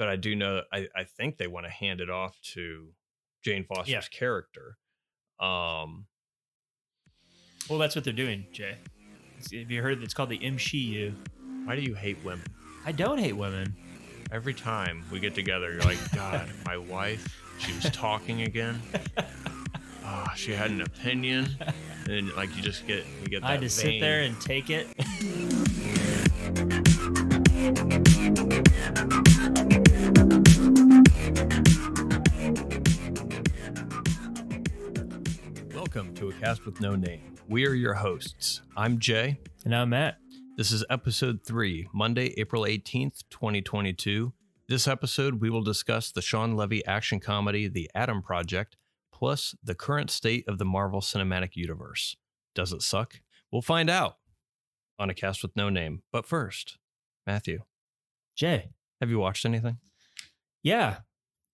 but I do know I, I think they want to hand it off to Jane Foster's Yeah. character. Um, Well, that's what they're doing, Jay. It's- Have you heard? It's called the MCU. why do you hate women? I don't hate women. Every time we get together, you're like, God, my wife, she was talking again. Ah, she had an opinion, and like you just get you get that. I had to sit there and take it. Welcome to a cast with no name. We are your hosts. I'm Jay. And I'm Matt. This is episode three, Monday, April 18th, 2022. This episode, we will discuss the Shawn Levy action comedy, The Adam Project, plus the current state of the Marvel Cinematic Universe. Does it suck? We'll find out on a cast with no name. But first, Matthew, Jay. have you watched anything? Yeah.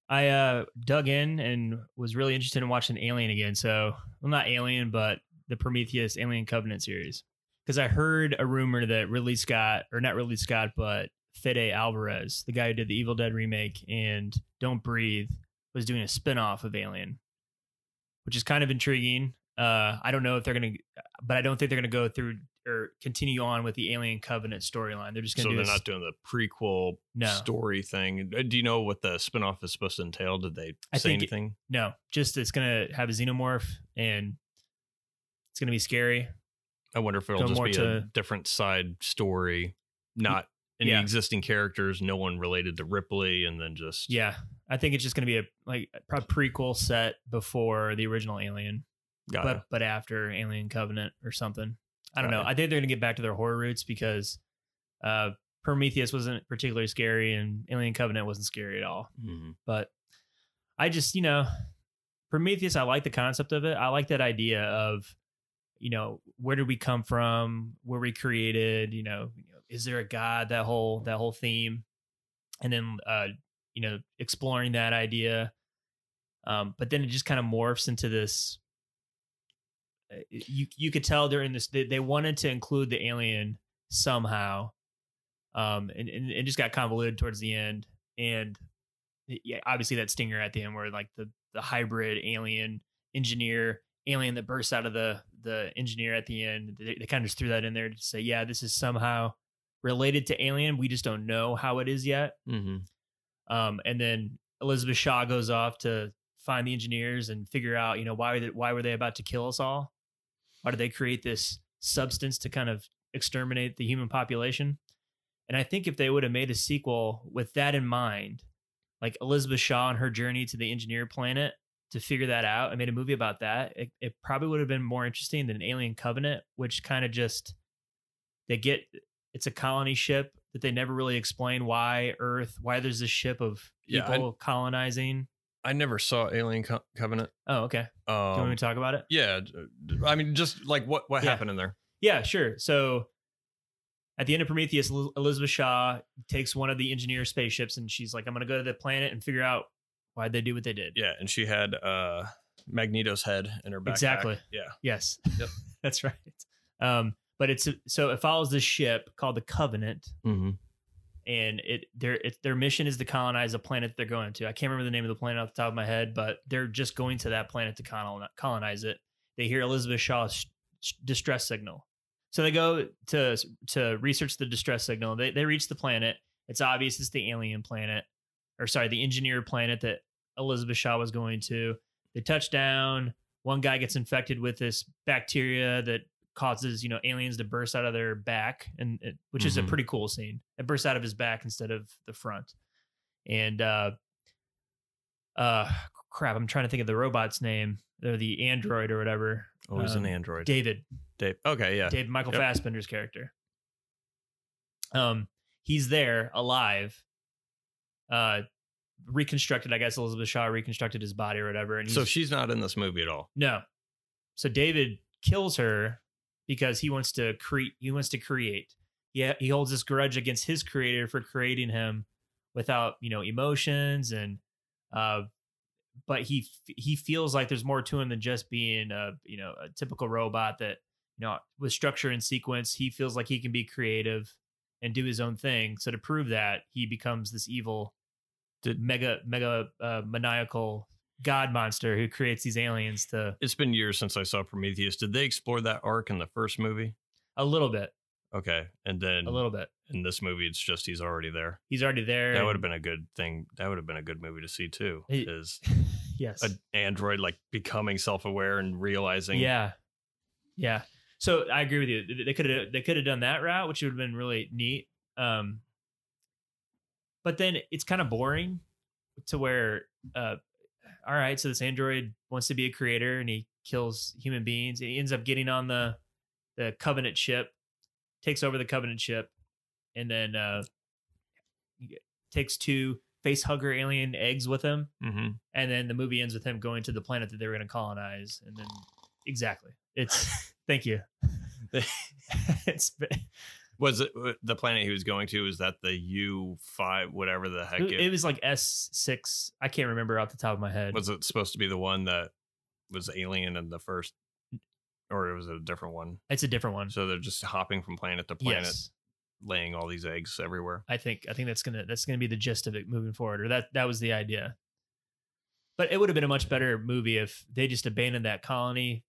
I uh, dug in and was really interested in watching Alien again. So, well, not Alien, but the Prometheus Alien Covenant series. Because I heard a rumor that Ridley Scott, or not Ridley Scott, but Fede Alvarez, the guy who did the Evil Dead remake and Don't Breathe, was doing a spin off of Alien, which is kind of intriguing. Uh, I don't know if they're going to, but I don't think they're going to go through or continue on with the Alien Covenant storyline. They're just going So to do they're a not doing the prequel No. story thing. Uh, Do you know what the spinoff is supposed to entail? Did they I say think it- anything? No, just it's gonna have a xenomorph and it's gonna be scary. I wonder if it'll Go just be a to- different side story, not any Yeah. existing characters, no one related to Ripley, and then just Yeah, I think it's just gonna be a like a prequel set before the original Alien, got but it. but after Alien Covenant or something. I don't know. I think they're gonna get back to their horror roots because uh, Prometheus wasn't particularly scary and Alien Covenant wasn't scary at all. Mhm. But I just you know Prometheus. I like the concept of it. I like that idea of you know where did we come from were we created you know is there a god that whole that whole theme and then uh you know exploring that idea um but then it just kind of morphs into this you you could tell during this they, they wanted to include the alien somehow um and, and it just got convoluted towards the end and yeah obviously that stinger at the end where like the the hybrid alien engineer alien that bursts out of the the engineer at the end they, they kind of just threw that in there to say yeah this is somehow related to alien. We just don't know how it is yet. Mhm. um, and then elizabeth shaw goes off to find the engineers and figure out you know why they, why were they about to kill us all why did they create this substance to kind of exterminate the human population? And i think if they would have made a sequel with that in mind like elizabeth shaw and her journey to the engineer planet to figure that out and made a movie about that it, it probably would have been more interesting than alien covenant which kind of just they get it's a colony ship that they never really explain why earth why there's this ship of Yeah, people colonizing I never saw Alien Co- Covenant. oh okay do you want Um, me to talk about it yeah, I mean, just like what what Yeah. happened in there? Yeah, sure. So at the end of Prometheus, Elizabeth Shaw takes one of the engineer spaceships and she's like, I'm going to go to the planet and figure out why'd they do what they did. Yeah, and she had uh Magneto's head in her backpack. Exactly. Yeah. Yes. Yep. That's right. Um, but it's so it follows this ship called the Covenant, Mm-hmm. And it their it, their mission is to colonize a planet they're going to. I can't remember the name of the planet off the top of my head, but they're just going to that planet to colon- colonize it. They hear Elizabeth Shaw's distress signal, so they go to to research the distress signal. They they reach the planet. It's obvious it's the alien planet, or sorry, the engineer planet that Elizabeth Shaw was going to. They touch down. One guy gets infected with this bacteria that causes you know aliens to burst out of their back, and it, which is a Mhm. pretty cool scene. It bursts out of his back instead of the front, and uh, uh, crap, I'm trying to think of the robot's name or the android or whatever. Oh, he's an Um, android. David, Dave. Okay, yeah. David Michael Yep. Fassbender's character. Um, he's there alive. Uh, reconstructed. I guess Elizabeth Shaw reconstructed his body or whatever. And So she's not in this movie at all. no. So David kills her because he wants to create. He wants to create. Yeah, he holds this grudge against his creator for creating him without you know emotions and. uh but he he feels like there's more to him than just being a you know a typical robot that you know with structure and sequence he feels like he can be creative and do his own thing so to prove that he becomes this evil Did- mega mega uh, maniacal god monster who creates these aliens to It's been years since I saw Prometheus. Did they explore that arc in the first movie? a little bit, Okay, and then a little bit. in this movie, it's just he's already there. He's already there. That would have been a good thing. That would have been a good movie to see too. He- Is yes. an android like becoming self-aware and realizing Yeah, yeah. So I agree with you. They could have they could have done that route, which would have been really neat. Um, but then it's kind of boring to where, uh, all right, so this android wants to be a creator and he kills human beings. He ends up getting on the the Covenant ship, takes over the Covenant ship, and then uh, takes two face hugger alien eggs with him Mhm. and then the movie ends with him going to the planet that they were going to colonize and then exactly it's thank you it's was it uh, the planet he was going to? Is that the U five whatever the heck it, it, it was like s6 i can't remember off the top of my head was? It supposed to be the one that was alien in the first, or was it a different one? it's a different one So they're just hopping from planet to planet, yes laying all these eggs everywhere. i think i think that's gonna that's gonna be the gist of it moving forward or that that was the idea but it would have been a much better movie if they just abandoned that colony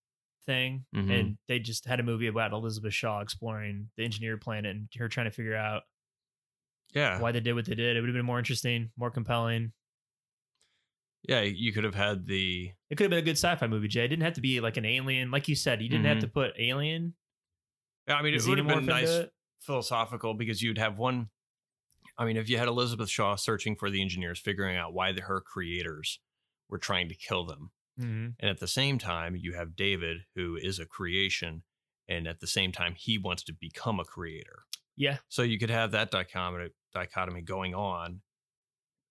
thing Mhm. and they just had a movie about elizabeth shaw exploring the engineered planet and her trying to figure out Yeah, why they did what they did. It would have been more interesting, more compelling. yeah. You could have had the It could have been a good sci-fi movie, Jay. It didn't have to be like an alien, like you said. You didn't have Mhm. to put alien Yeah, I mean, it would have been nice philosophical because you'd have one. I mean, if you had Elizabeth Shaw searching for the engineers, figuring out why the, her creators were trying to kill them, Mhm. and at the same time, you have David, who is a creation, and at the same time, he wants to become a creator. Yeah, So you could have that dichotomy dichotomy going on,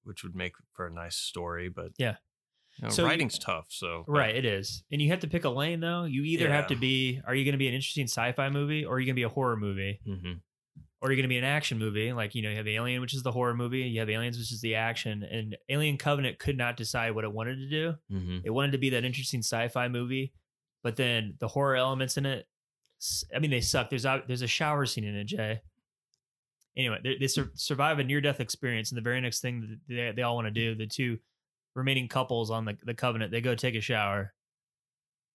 which would make for a nice story. But Yeah. you know, So you- writing's tough. So but- right. It is, and you have to pick a lane though. You either have to be, are you going to be an interesting sci-fi movie, or are you going to be a horror movie, Mhm. Or you're going to be an action movie? Like you know, you have Alien, which is the horror movie. You have Aliens, which is the action. And Alien Covenant could not decide what it wanted to do. Mhm. It wanted to be that interesting sci-fi movie, but then the horror elements in it, I mean, they suck. There's a, there's a shower scene in it, Jay. Anyway, they, they sur- survive a near-death experience, and the very next thing that they, they all want to do, the two remaining couples on the, the covenant, they go take a shower,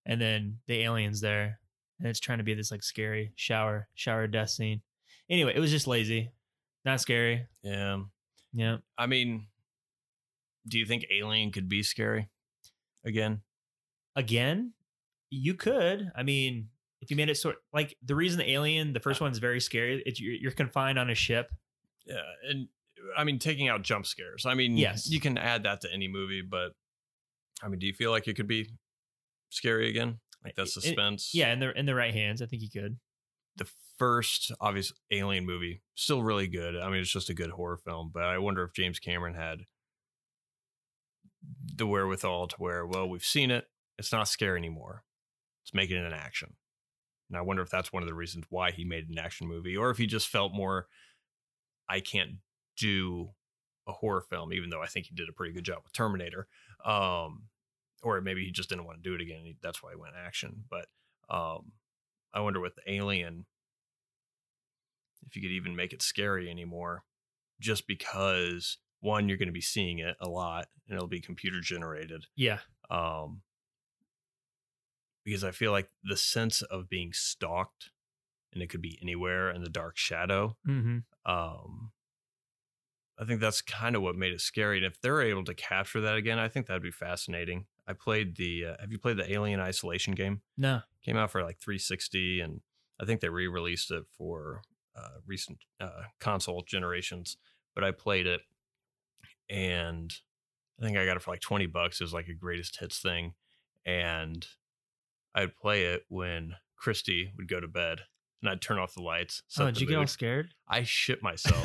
and then the aliens there, and it's trying to be this like scary shower shower death scene. Anyway, it was just lazy, not scary. Yeah. Yeah, I mean, do you think Alien could be scary again? again, you could. I mean, if you made it sort like the reason the alien, the first one's very scary. It's you're, you're confined on a ship. Yeah, and I mean, taking out jump scares. I mean, Yes. you can add that to any movie, but I mean, do you feel like it could be scary again? Like that It- suspense? Yeah, in the in the right hands, I think you could. The first obvious Alien movie still really good. I mean, it's just a good horror film, but I wonder if James Cameron had the wherewithal to where, well, we've seen it. It's not scary anymore. Let's make it an action. And I wonder if that's one of the reasons why he made an action movie, or if he just felt more, I can't do a horror film, even though I think he did a pretty good job with Terminator. Um, or maybe he just didn't want to do it again. That's why he went action. But um, I wonder with the Alien, if you could even make it scary anymore, just because one, you're going to be seeing it a lot, and it'll be computer generated. Yeah, Um, because I feel like the sense of being stalked, and it could be anywhere in the dark shadow. mm-hmm. Um, I think that's kind of what made it scary. And if they're able to capture that again, I think that'd be fascinating. I played the. Uh, have you played the Alien Isolation game? no, Came out for like 360, and I think they re-released it for uh, recent uh, console generations. But I played it, and I think I got it for like 20 bucks. It was like a greatest hits thing, and I'd play it when Christy would go to bed, and I'd turn off the lights. oh, did you get all scared? I shit myself.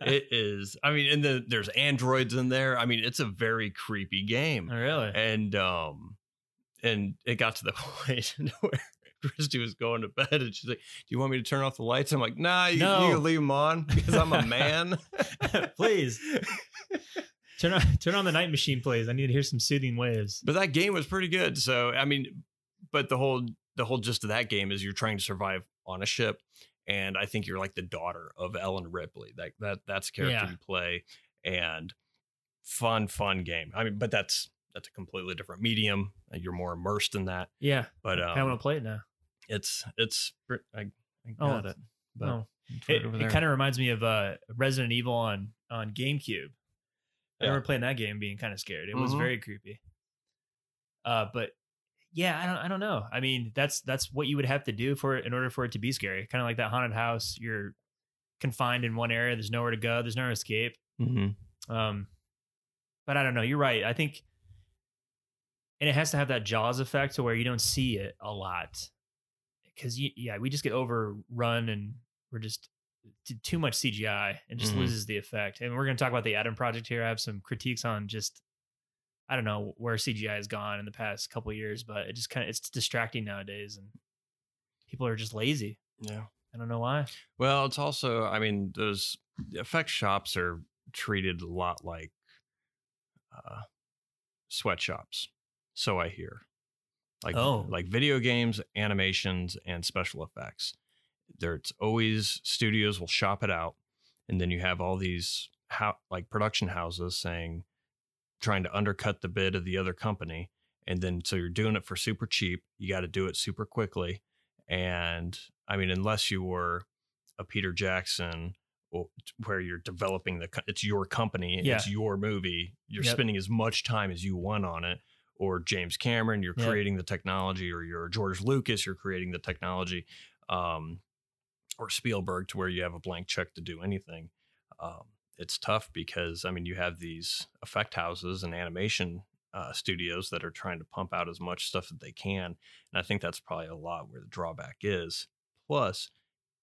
it is. I mean, and then there's androids in there. I mean, it's a very creepy game, oh, really? and um, and it got to the point where Christy was going to bed, and she's like, "Do you want me to turn off the lights?" I'm like, "Nah, you, No. you leave them on because I'm a man." Please. Turn on turn on the night machine, please. I need to hear some soothing waves. but that game was pretty good. So I mean, but the whole the whole gist of that game is you're trying to survive on a ship, and I think you're like the daughter of Ellen Ripley. That that that's the character Yeah. you play, and fun, fun game. I mean, but that's that's a completely different medium. You're more immersed in that. Yeah, But I um, want to play it now. It's it's I, I Oh, got it. But oh. it's It, it kind of reminds me of uh, Resident Evil on on GameCube. I Yeah. remember playing that game, being kind of scared. It was Mhm. very creepy. Uh, but yeah, I don't, I don't know. I mean, that's that's what you would have to do for it in order for it to be scary. Kind of like that haunted house. You're confined in one area. There's nowhere to go. There's no to escape. Mhm. Um, but I don't know. You're right. I think, and it has to have that Jaws effect to where you don't see it a lot, because yeah, we just get overrun and we're just t- too much CGI and just Mhm. loses the effect. And we're going to talk about the Adam Project here. I have some critiques on just. I don't know where CGI has gone in the past couple of years, but it just kind of it's distracting nowadays, and people are just lazy. Yeah. I don't know why. Well, it's also, I mean, those effect shops are treated a lot like uh, sweatshops. So I hear, like Oh. like video games, animations, and special effects. There's always studios will shop it out, and then you have all these how like production houses saying, trying to undercut the bid of the other company, and then so you're doing it for super cheap. You got to do it super quickly, and I mean, unless you were a Peter Jackson where you're developing the it's your company, Yeah. it's your movie, you're Yep. spending as much time as you want on it. Or James Cameron, you're Yep. creating the technology, or you're George Lucas, you're creating the technology, um, or Spielberg, to where you have a blank check to do anything. Um, it's tough because I mean, you have these effect houses and animation uh, studios that are trying to pump out as much stuff that they can, and I think that's probably a lot where the drawback is. Plus,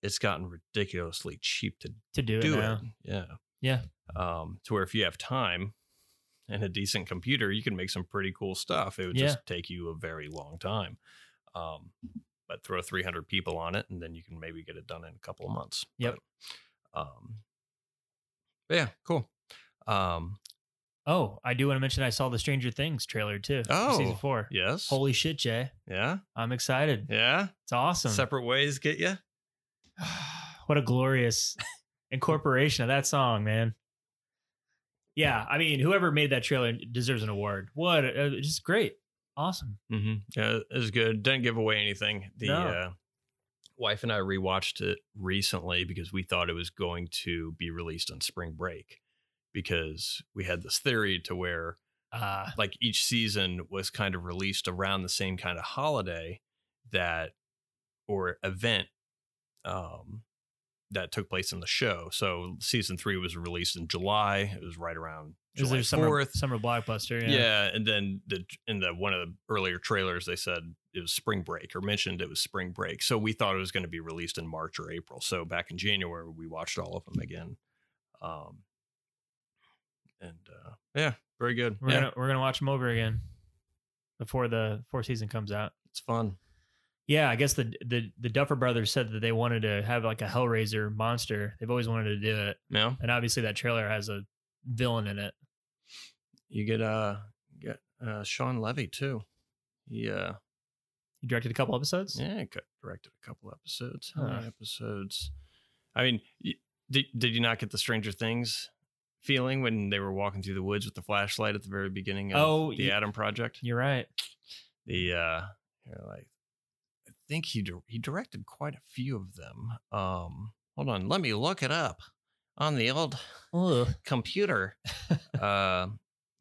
it's gotten ridiculously cheap to To do, do it it. Yeah. Yeah. Um, to where if you have time and a decent computer, you can make some pretty cool stuff. It would Yeah. just take you a very long time. Um, but throw 300 people on it and then you can maybe get it done in a couple of months. Yep. But, um, but yeah, cool. Um, Oh, I do want to mention I saw the Stranger Things trailer too. Oh, season four. yes. Holy shit, Jay! yeah. I'm excited. Yeah. It's awesome. Separate ways get you. what a glorious incorporation of that song, man. Yeah, I mean, whoever made that trailer deserves an award. What? Uh, just great, awesome. Mm-hmm. Yeah, it was good. Didn't give away anything. The No. uh, wife and I rewatched it recently because we thought it was going to be released on spring break because we had this theory to where Uh, like each season was kind of released around the same kind of holiday that or event um that took place in the show. So season three was released in July. It was right around July summer, 4th. summer blockbuster? Yeah. Yeah. and then the in the one of the earlier trailers they said it was spring break or mentioned it was spring break. So we thought it was going to be released in March or April. So back in January we watched all of them again. Um and uh yeah, very good. We're yeah, gonna we're gonna watch them over again before the fourth season comes out. it's fun. Yeah, I guess the the the Duffer Brothers said that they wanted to have like a Hellraiser monster. They've always wanted to do it, Yeah. and obviously that trailer has a villain in it. You get uh get uh Shawn Levy too. He uh You directed a couple episodes. yeah, he directed a couple episodes. How many Huh. episodes? I mean, did did you not get the Stranger Things feeling when they were walking through the woods with the flashlight at the very beginning of Oh, the y- Adam Project? You're right. The uh you're like think he di- he directed quite a few of them. Um hold on, let me look it up on the old Ugh. computer. uh,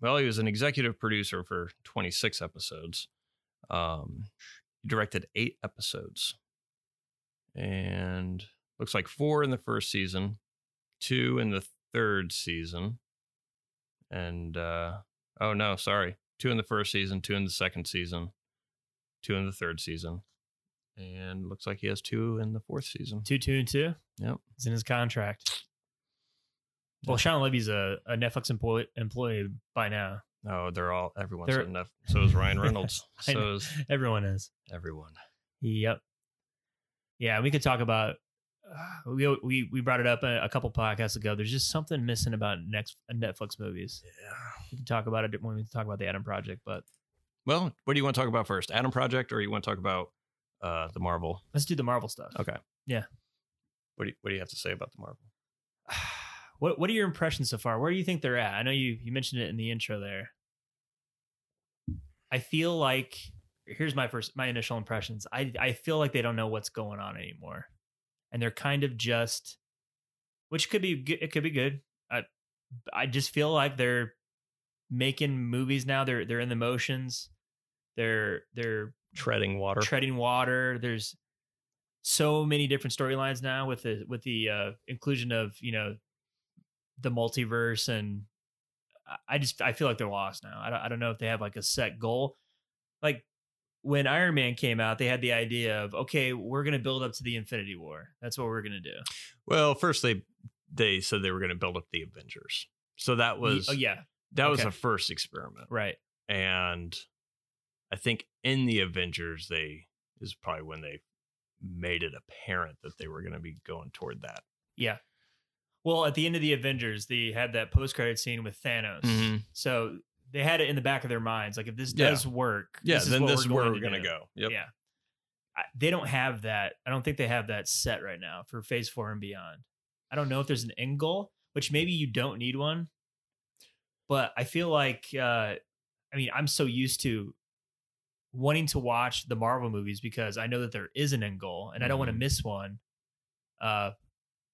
well, he was an executive producer for 26 episodes. Um, he directed eight episodes, and looks like four in the first season, two in the third season, and uh, oh no, sorry, two in the first season, two in the second season, two in the third season, and looks like he has two in the fourth season. Two, two, and two. Yep. It's in his contract. Well, Shawn Levy's a, a Netflix employee, employee by now. Oh, they're all everyone's They're- enough. So is Ryan Reynolds. So is Everyone is. everyone. Yep. Yeah, we could talk about. Uh, we we we brought it up a, a couple podcasts ago. There's just something missing about next Netflix movies. Yeah. We can talk about it when we talk about the Adam Project, but Well, what do you want to talk about first? Adam Project, or you want to talk about uh, the Marvel? let's do the Marvel stuff. Okay. Yeah. What do you, What do you have to say about the Marvel? What What are your impressions so far? Where do you think they're at? I know you you mentioned it in the intro there. I feel like here's my first my initial impressions. I I feel like they don't know what's going on anymore, and they're kind of just, which could be good- it could be good. I I just feel like they're making movies now. They're they're in the motions. They're they're Treading water. treading water. There's so many different storylines now with the with the uh, inclusion of you know the multiverse and I- I just I feel like they're lost now. I don't, I don't know if they have like a set goal. Like when Iron Man came out, they had the idea of okay, we're gonna build up to the Infinity War. That's what we're gonna do. well, first they they said they were going to build up the Avengers. So that was oh yeah, that was a first experiment. right. and I think in the Avengers they is probably when they made it apparent that they were going to be going toward that. Yeah. Well, at the end of the Avengers, they had that post credit scene with Thanos. So they had it in the back of their minds, like if this Yeah. does work, Yeah, this is then what this is where going we're to going to go. Yep. Yeah. I, they don't have that. I don't think they have that set right now for phase four and beyond. I don't know if there's an end goal, which maybe you don't need one. But I feel like, uh, I mean, I'm so used to wanting to watch the Marvel movies because I know that there is an end goal and I don't want to Mhm. miss one. Uh,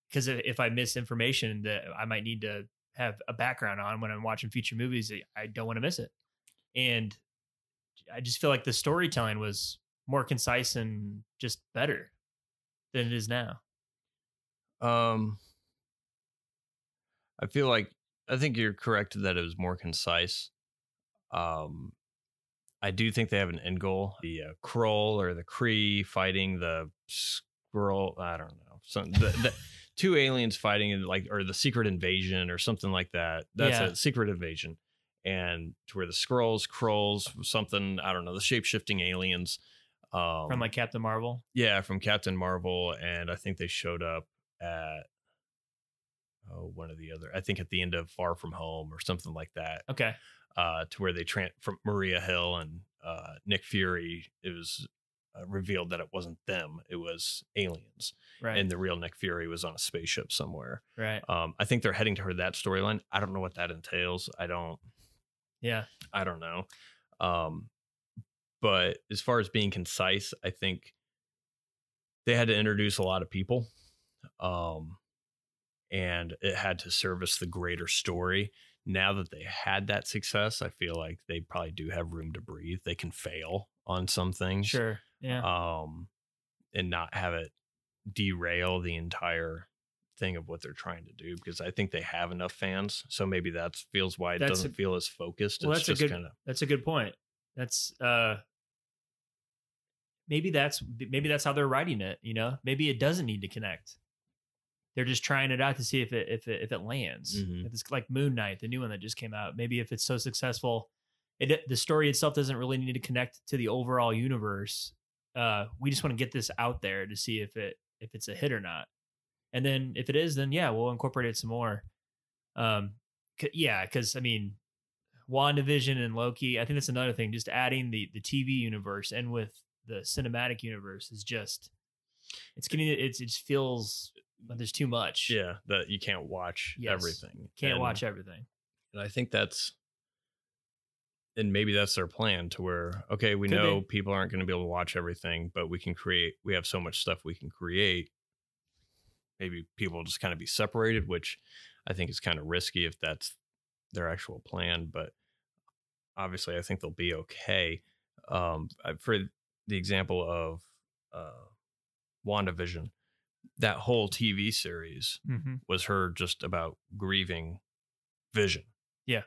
because if, if I miss information that I might need to have a background on when I'm watching future movies, I don't want to miss it. And I just feel like the storytelling was more concise and just better than it is now. Um, I feel like I think you're correct that it was more concise. Um, I do think they have an end goal: the uh, Krull or the Kree fighting the Skrull. I don't know. Some the, the two aliens fighting in like or the secret invasion or something like that. That's Yeah. a secret invasion, and to where the Skrulls, Krulls, something I don't know, the shape shifting aliens. Um, From like Captain Marvel. yeah, from Captain Marvel, and I think they showed up at oh one of the other. I think at the end of Far From Home or something like that. Okay. Uh, to where they tran from Maria Hill and uh, Nick Fury. It was uh, revealed that it wasn't them; it was aliens, Right. and the real Nick Fury was on a spaceship somewhere. right. Um, I think they're heading toward that storyline. I don't know what that entails. I don't. Yeah. I don't know. Um, but as far as being concise, I think they had to introduce a lot of people. Um, and it had to service the greater story. Now that they had that success, I feel like they probably do have room to breathe. They can fail on some things. Sure. Yeah. Um, and not have it derail the entire thing of what they're trying to do because I think they have enough fans. So maybe that feels why it That's doesn't a- feel as focused. well, it's that's a good- kind of That's a good point. That's uh maybe that's maybe that's how they're writing it, you know? Maybe it doesn't need to connect. They're just trying it out to see if it if it if it lands. Mhm. If it's like Moon Knight, the new one that just came out. Maybe if it's so successful, it the story itself doesn't really need to connect to the overall universe. Uh we just want to get this out there to see if it if it's a hit or not. And then if it is, then yeah, we'll incorporate it some more. Um c- yeah, because I mean, WandaVision and Loki. I think that's another thing. Just adding the the TV universe and with the cinematic universe is just it's getting it's it just feels like there's too much. yeah that you can't watch Yes. everything. can't And- watch everything. And I think that's and maybe that's their plan to where okay, we Could know be. people aren't going to be able to watch everything, but we can create. We have so much stuff we can create. Maybe people will just kind of be separated, which I think is kind of risky if that's their actual plan. But obviously, I think they'll be okay. Um, for the example of uh, WandaVision, that whole TV series Mm-hmm. was her just about grieving vision. Yeah.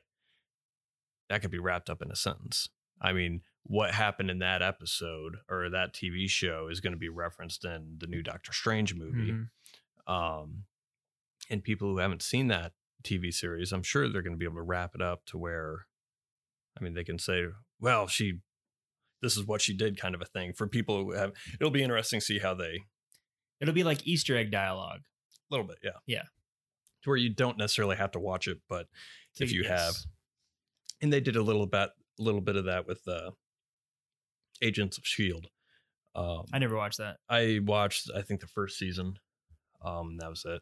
That could be wrapped up in a sentence. I mean, what happened in that episode or that TV show is going to be referenced in the new Doctor Strange movie. Mm-hmm. Um, and people who haven't seen that TV series, I'm sure they're going to be able to wrap it up to where, I mean, they can say, well, she, this is what she did kind of a thing for people who have, it'll be interesting to see how they, It'll be like Easter egg dialogue. a little bit, yeah. Yeah. To where you don't necessarily have to watch it, but if you have, and they did a little bit, a little bit of that with uh, Agents of Shield. Um, I never watched that. I watched, I think, the first season. Um, that was it.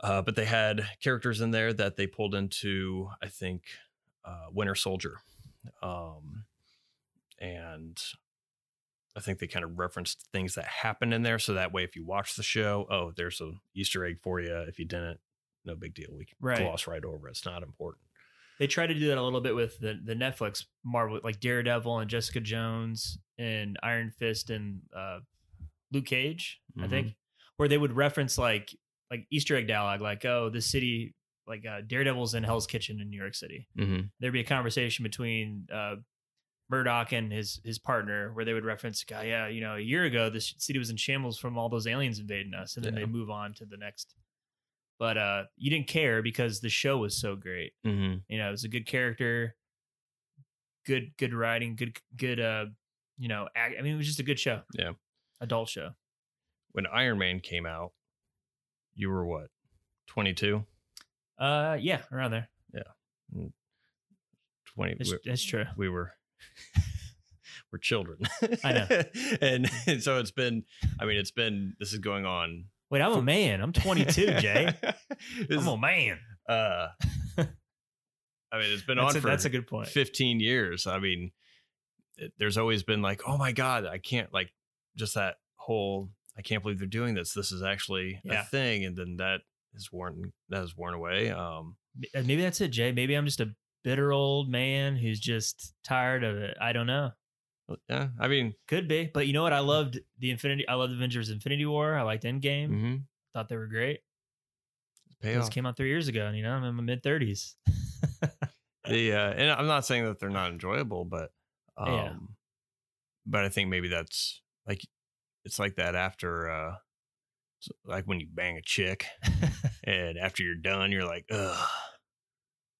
Uh, but they had characters in there that they pulled into, I think, uh, Winter Soldier. Um, and I think they kind of referenced things that happened in there. So that way, if you watch the show, oh, there's an Easter egg for you. If you didn't, no big deal. We can Right. gloss right over. It's not important. They tried to do that a little bit with the the Netflix Marvel, like Daredevil and Jessica Jones and Iron Fist and uh, Luke Cage, I Mhm. think, where they would reference like like Easter egg dialogue, like oh, this city, like uh, Daredevil's in Hell's Kitchen in New York City. Mm-hmm. There'd be a conversation between uh, Murdock and his his partner where they would reference, "Guy, yeah, you know, a year ago this city was in shambles from all those aliens invading us," and then Yeah. they move on to the next. But uh, you didn't care because the show was so great. Mm-hmm. You know, it was a good character, good good writing, good good uh, you know, act, I mean, it was just a good show. Yeah. adult show. When Iron Man came out, you were what, 22? Uh, yeah, around there. Yeah, 20. It's, we- that's true. we were we're children. I know. and, and so it's been I mean it's been this is going on Wait, I'm a man. I'm 22, Jay. This I'm a man. uh I mean it's been on a, for that's a good point. 15 years. I mean it, there's always been like oh my god, I can't like just that whole I can't believe they're doing this. This is actually Yeah. a thing and then that is worn that is worn away. Um Uh, Maybe that's it, Jay. Maybe I'm just a bitter old man who's just tired of it. I don't know. yeah, I mean Could be, but you know what? I loved the Infinity. I loved Avengers: Infinity War. I liked Endgame. mhm, Thought they were great. Those came out three years ago, and you know I'm in my mid thirties. the uh and i'm not saying that they're not enjoyable but um Yeah. but i think maybe that's like it's like that after uh like when you bang a chick and after you're done you're like ugh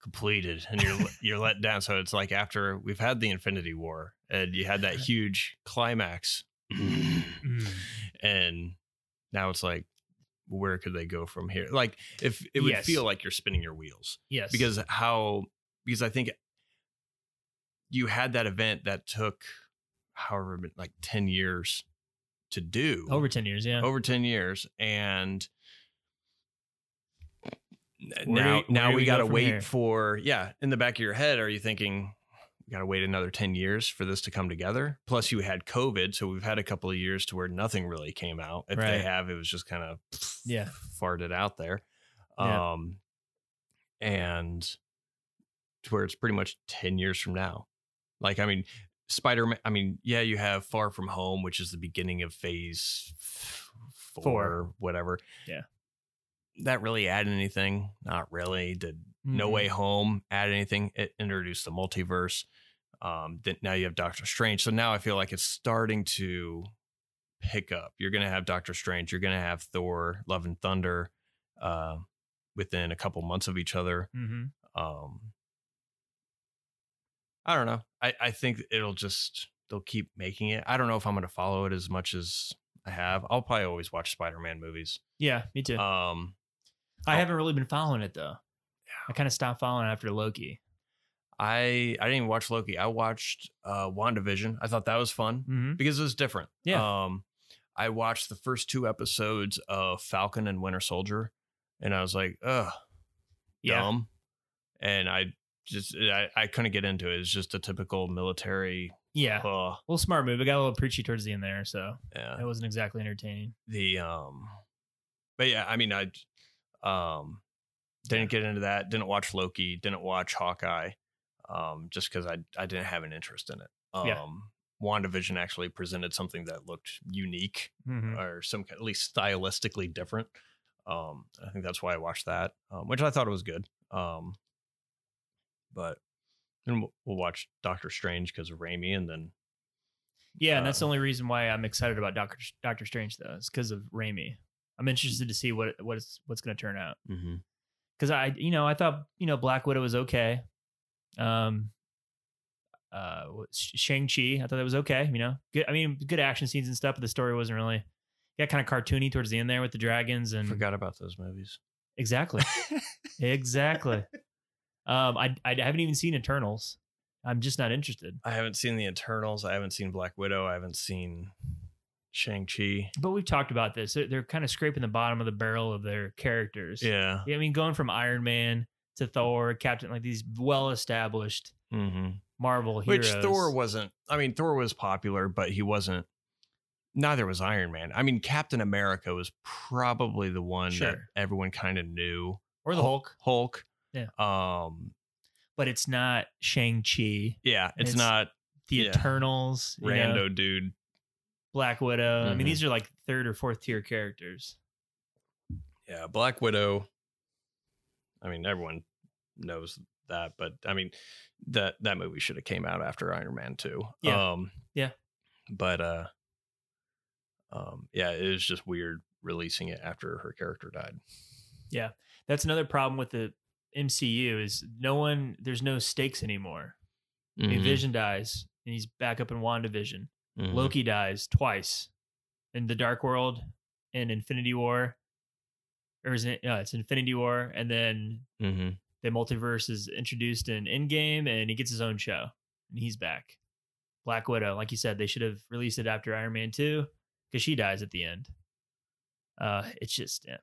completed and you're you're let down. So it's like after we've had the infinity war and you had that huge climax mm. and now it's like where could they go from here? Like if it would Yes. feel like you're spinning your wheels. Yes, because how because I think you had that event that took however like 10 years to do. Over ten years, yeah. over 10 years and Where now we- now we, we got to from wait here? for yeah in the back of your head are you thinking we got to wait another 10 years for this to come together plus you had covid so we've had a couple of years to where nothing really came out if they have it was just kind of Yeah. farted out there Yeah. um and to where it's pretty much 10 years from now like i mean spider-man i mean yeah you have far from home which is the beginning of phase four, Four. whatever Yeah. That really add anything? Not really. Did no Mhm. way home add anything? It introduced the multiverse um then now you have doctor strange. So now i feel like it's starting to pick up. You're gonna have doctor strange you're gonna have thor love and thunder uh within a couple months of each other. Mhm. um i don't know. I i think it'll just they'll keep making it. I don't know if i'm gonna follow it as much as i have. I'll probably always watch spider-man movies. Yeah, me too. um I oh. haven't really been following it though. I kind of stopped following after Loki. i i didn't even watch loki i watched uh wandavision i thought that was fun Mm-hmm. because it was different Yeah. um i watched the first two episodes of falcon and winter soldier and i was like ugh Yeah, dumb and i just i, I couldn't get into it it's just a typical military yeah. uh, Well, smart move. It got a little preachy towards the end there, so yeah it wasn't exactly entertaining. the um but yeah i mean i um didn't get into that didn't watch loki didn't watch hawkeye um just because i i didn't have an interest in it um Yeah. wandavision actually presented something that looked unique Mm-hmm. or some at least stylistically different um i think that's why i watched that um, which i thought it was good um but then we'll, we'll watch doctor strange because of Raimi, and then Yeah, and that's the Uh, only reason why I'm excited about Doctor Doctor Strange though. is because of Raimi. I'm interested to see what what's what's going to turn out. Because I, you know, I thought you know Black Widow was okay. Um, uh, Shang Chi, I thought that was okay. You know, good. I mean, good action scenes and stuff, but the story wasn't really. Got kind of cartoony towards the end there with the dragons and forgot about those movies. exactly, exactly. Um, I I haven't even seen Eternals. I'm just not interested. I haven't seen the Eternals. I haven't seen Black Widow. I haven't seen Shang Chi. But we've talked about this. They're, they're kind of scraping the bottom of the barrel of their characters. Yeah. Yeah, I mean, going from Iron Man to Thor, Captain, like these well established hmm Marvel Which heroes. Which Thor wasn't. I mean, Thor was popular, but he wasn't. Neither was Iron Man. I mean, Captain America was probably the one that everyone kind of knew. or the Hulk, Hulk. Yeah. Um. but it's not Shang Chi, Yeah. It's, It's not the Yeah. Eternals, you know, rando dude. Black Widow. I mean, Mhm. these are like third or fourth tier characters. Yeah, Black Widow. I mean, everyone knows that, but I mean, that that movie should have came out after Iron Man two. Yeah. Um, Yeah. But uh, um, yeah, it was just weird releasing it after her character died. Yeah. That's another problem with the MCU is no one. There's no stakes anymore. I mean, Mhm. Vision dies and he's back up in WandaVision. Mhm. Loki dies twice in the Dark World and Infinity War. Or is it? No, it's Infinity War, and then Mhm. the multiverse is introduced in Endgame, and he gets his own show, and he's back. Black Widow, like you said, they should have released it after Iron Man two because she dies at the end. Uh, it's just, yeah.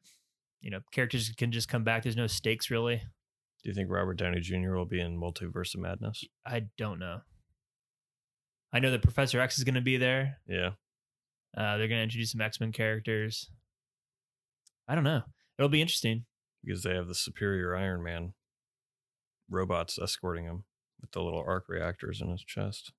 you know, characters can just come back. There's no stakes really. Do you think Robert Downey Jr. will be in Multiverse of Madness? I don't know. I know that Professor X is going to be there. Yeah. Uh, they're going to introduce some X Men characters. I don't know. It'll be interesting. because they have the superior Iron Man robots escorting him with the little arc reactors in his chest.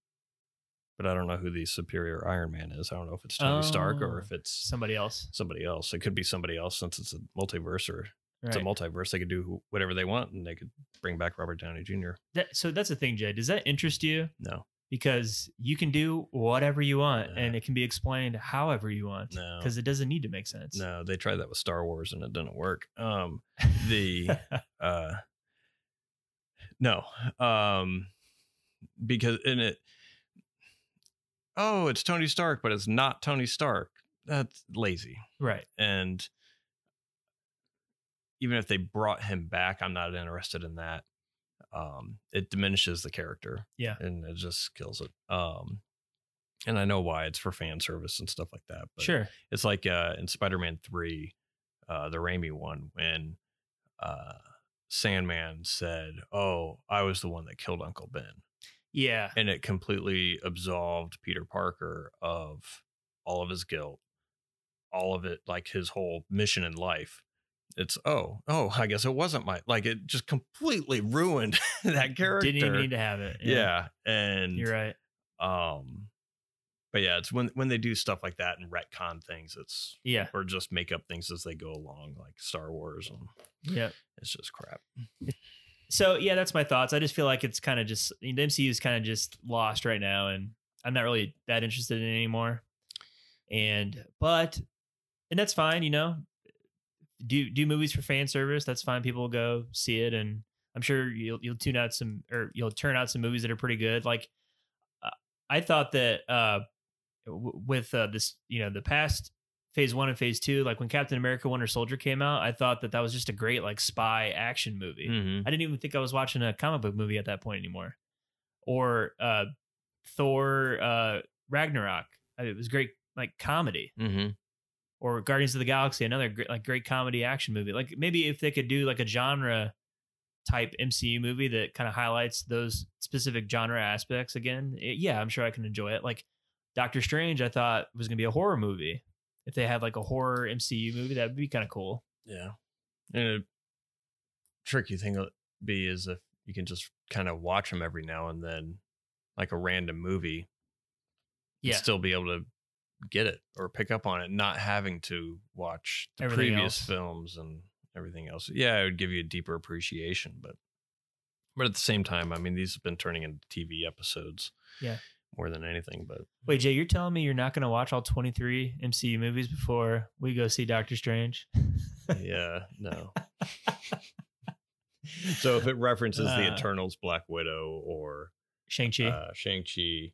But I don't know who the superior Iron Man is. I don't know if it's Tony Stark or Oh. if it's Somebody else. somebody else. It could be somebody else since it's a multiverse or it's a multiverse. They could do whatever they want and they could bring back Robert Downey Jr. That, so that's the thing, Jay. Does that interest you? No, Because you can do whatever you want, Nah. and it can be explained however you want. no, Because it doesn't need to make sense. no. They tried that with Star Wars and it didn't work. Um, the uh no um because in it oh it's tony stark but it's not tony stark that's lazy right. and even if they brought him back i'm not interested in that um it diminishes the character Yeah. and it just kills it um and i know why it's for fan service and stuff like that but Sure. it's like uh, in Spider-Man Three, uh, the Raimi one, when uh, Sandman said, "Oh, I was the one that killed Uncle Ben," Yeah. and it completely absolved Peter Parker of all of his guilt, all of it, like his whole mission in life. It's oh, oh, I guess it wasn't my like it just completely ruined that character. Didn't even need to have it. yeah, and You're right. um, but yeah, it's when when they do stuff like that and retcon things, it's Yeah. or just make up things as they go along, like Star Wars, and Yeah. it's just crap. So yeah, that's my thoughts. I just feel like it's kind of just the MCU is kind of just lost right now, and I'm not really that interested in it anymore. And but and that's fine, you know. Do do movies for fan service. That's fine. People will go see it, and I'm sure you'll you'll tune out some or you'll turn out some movies that are pretty good. Like uh, I thought that uh, w- with uh, this, you know, the past phase one and phase two, like when Captain America: Winter Soldier came out, I thought that that was just a great like spy action movie. Mm-hmm. I didn't even think I was watching a comic book movie at that point anymore. Or uh, Thor uh, Ragnarok. I mean, it was great, like comedy. Mm-hmm. Or Guardians of the Galaxy, another great, like great comedy action movie. Like maybe if they could do like a genre type MCU movie that kind of highlights those specific genre aspects again, it- yeah, I'm sure I can enjoy it. Like Doctor Strange, I thought was going to be a horror movie. If they had like a horror MCU movie, that would be kind of cool. Yeah, and a tricky thing would be is if you can just kind of watch them every now and then, like a random movie, Yeah. still be able to get it or pick up on it, not having to watch the Everything previous else. films and everything else. Yeah, it would give you a deeper appreciation, but but at the same time, I mean, these have been turning into TV episodes. Yeah. more than anything, but Wait, Jay, you're telling me you're not going to watch all 23 MCU movies before we go see Doctor Strange? yeah, no. So if it references the Uh, Eternals, Black Widow, or Shang-Chi. uh, Shang Chi,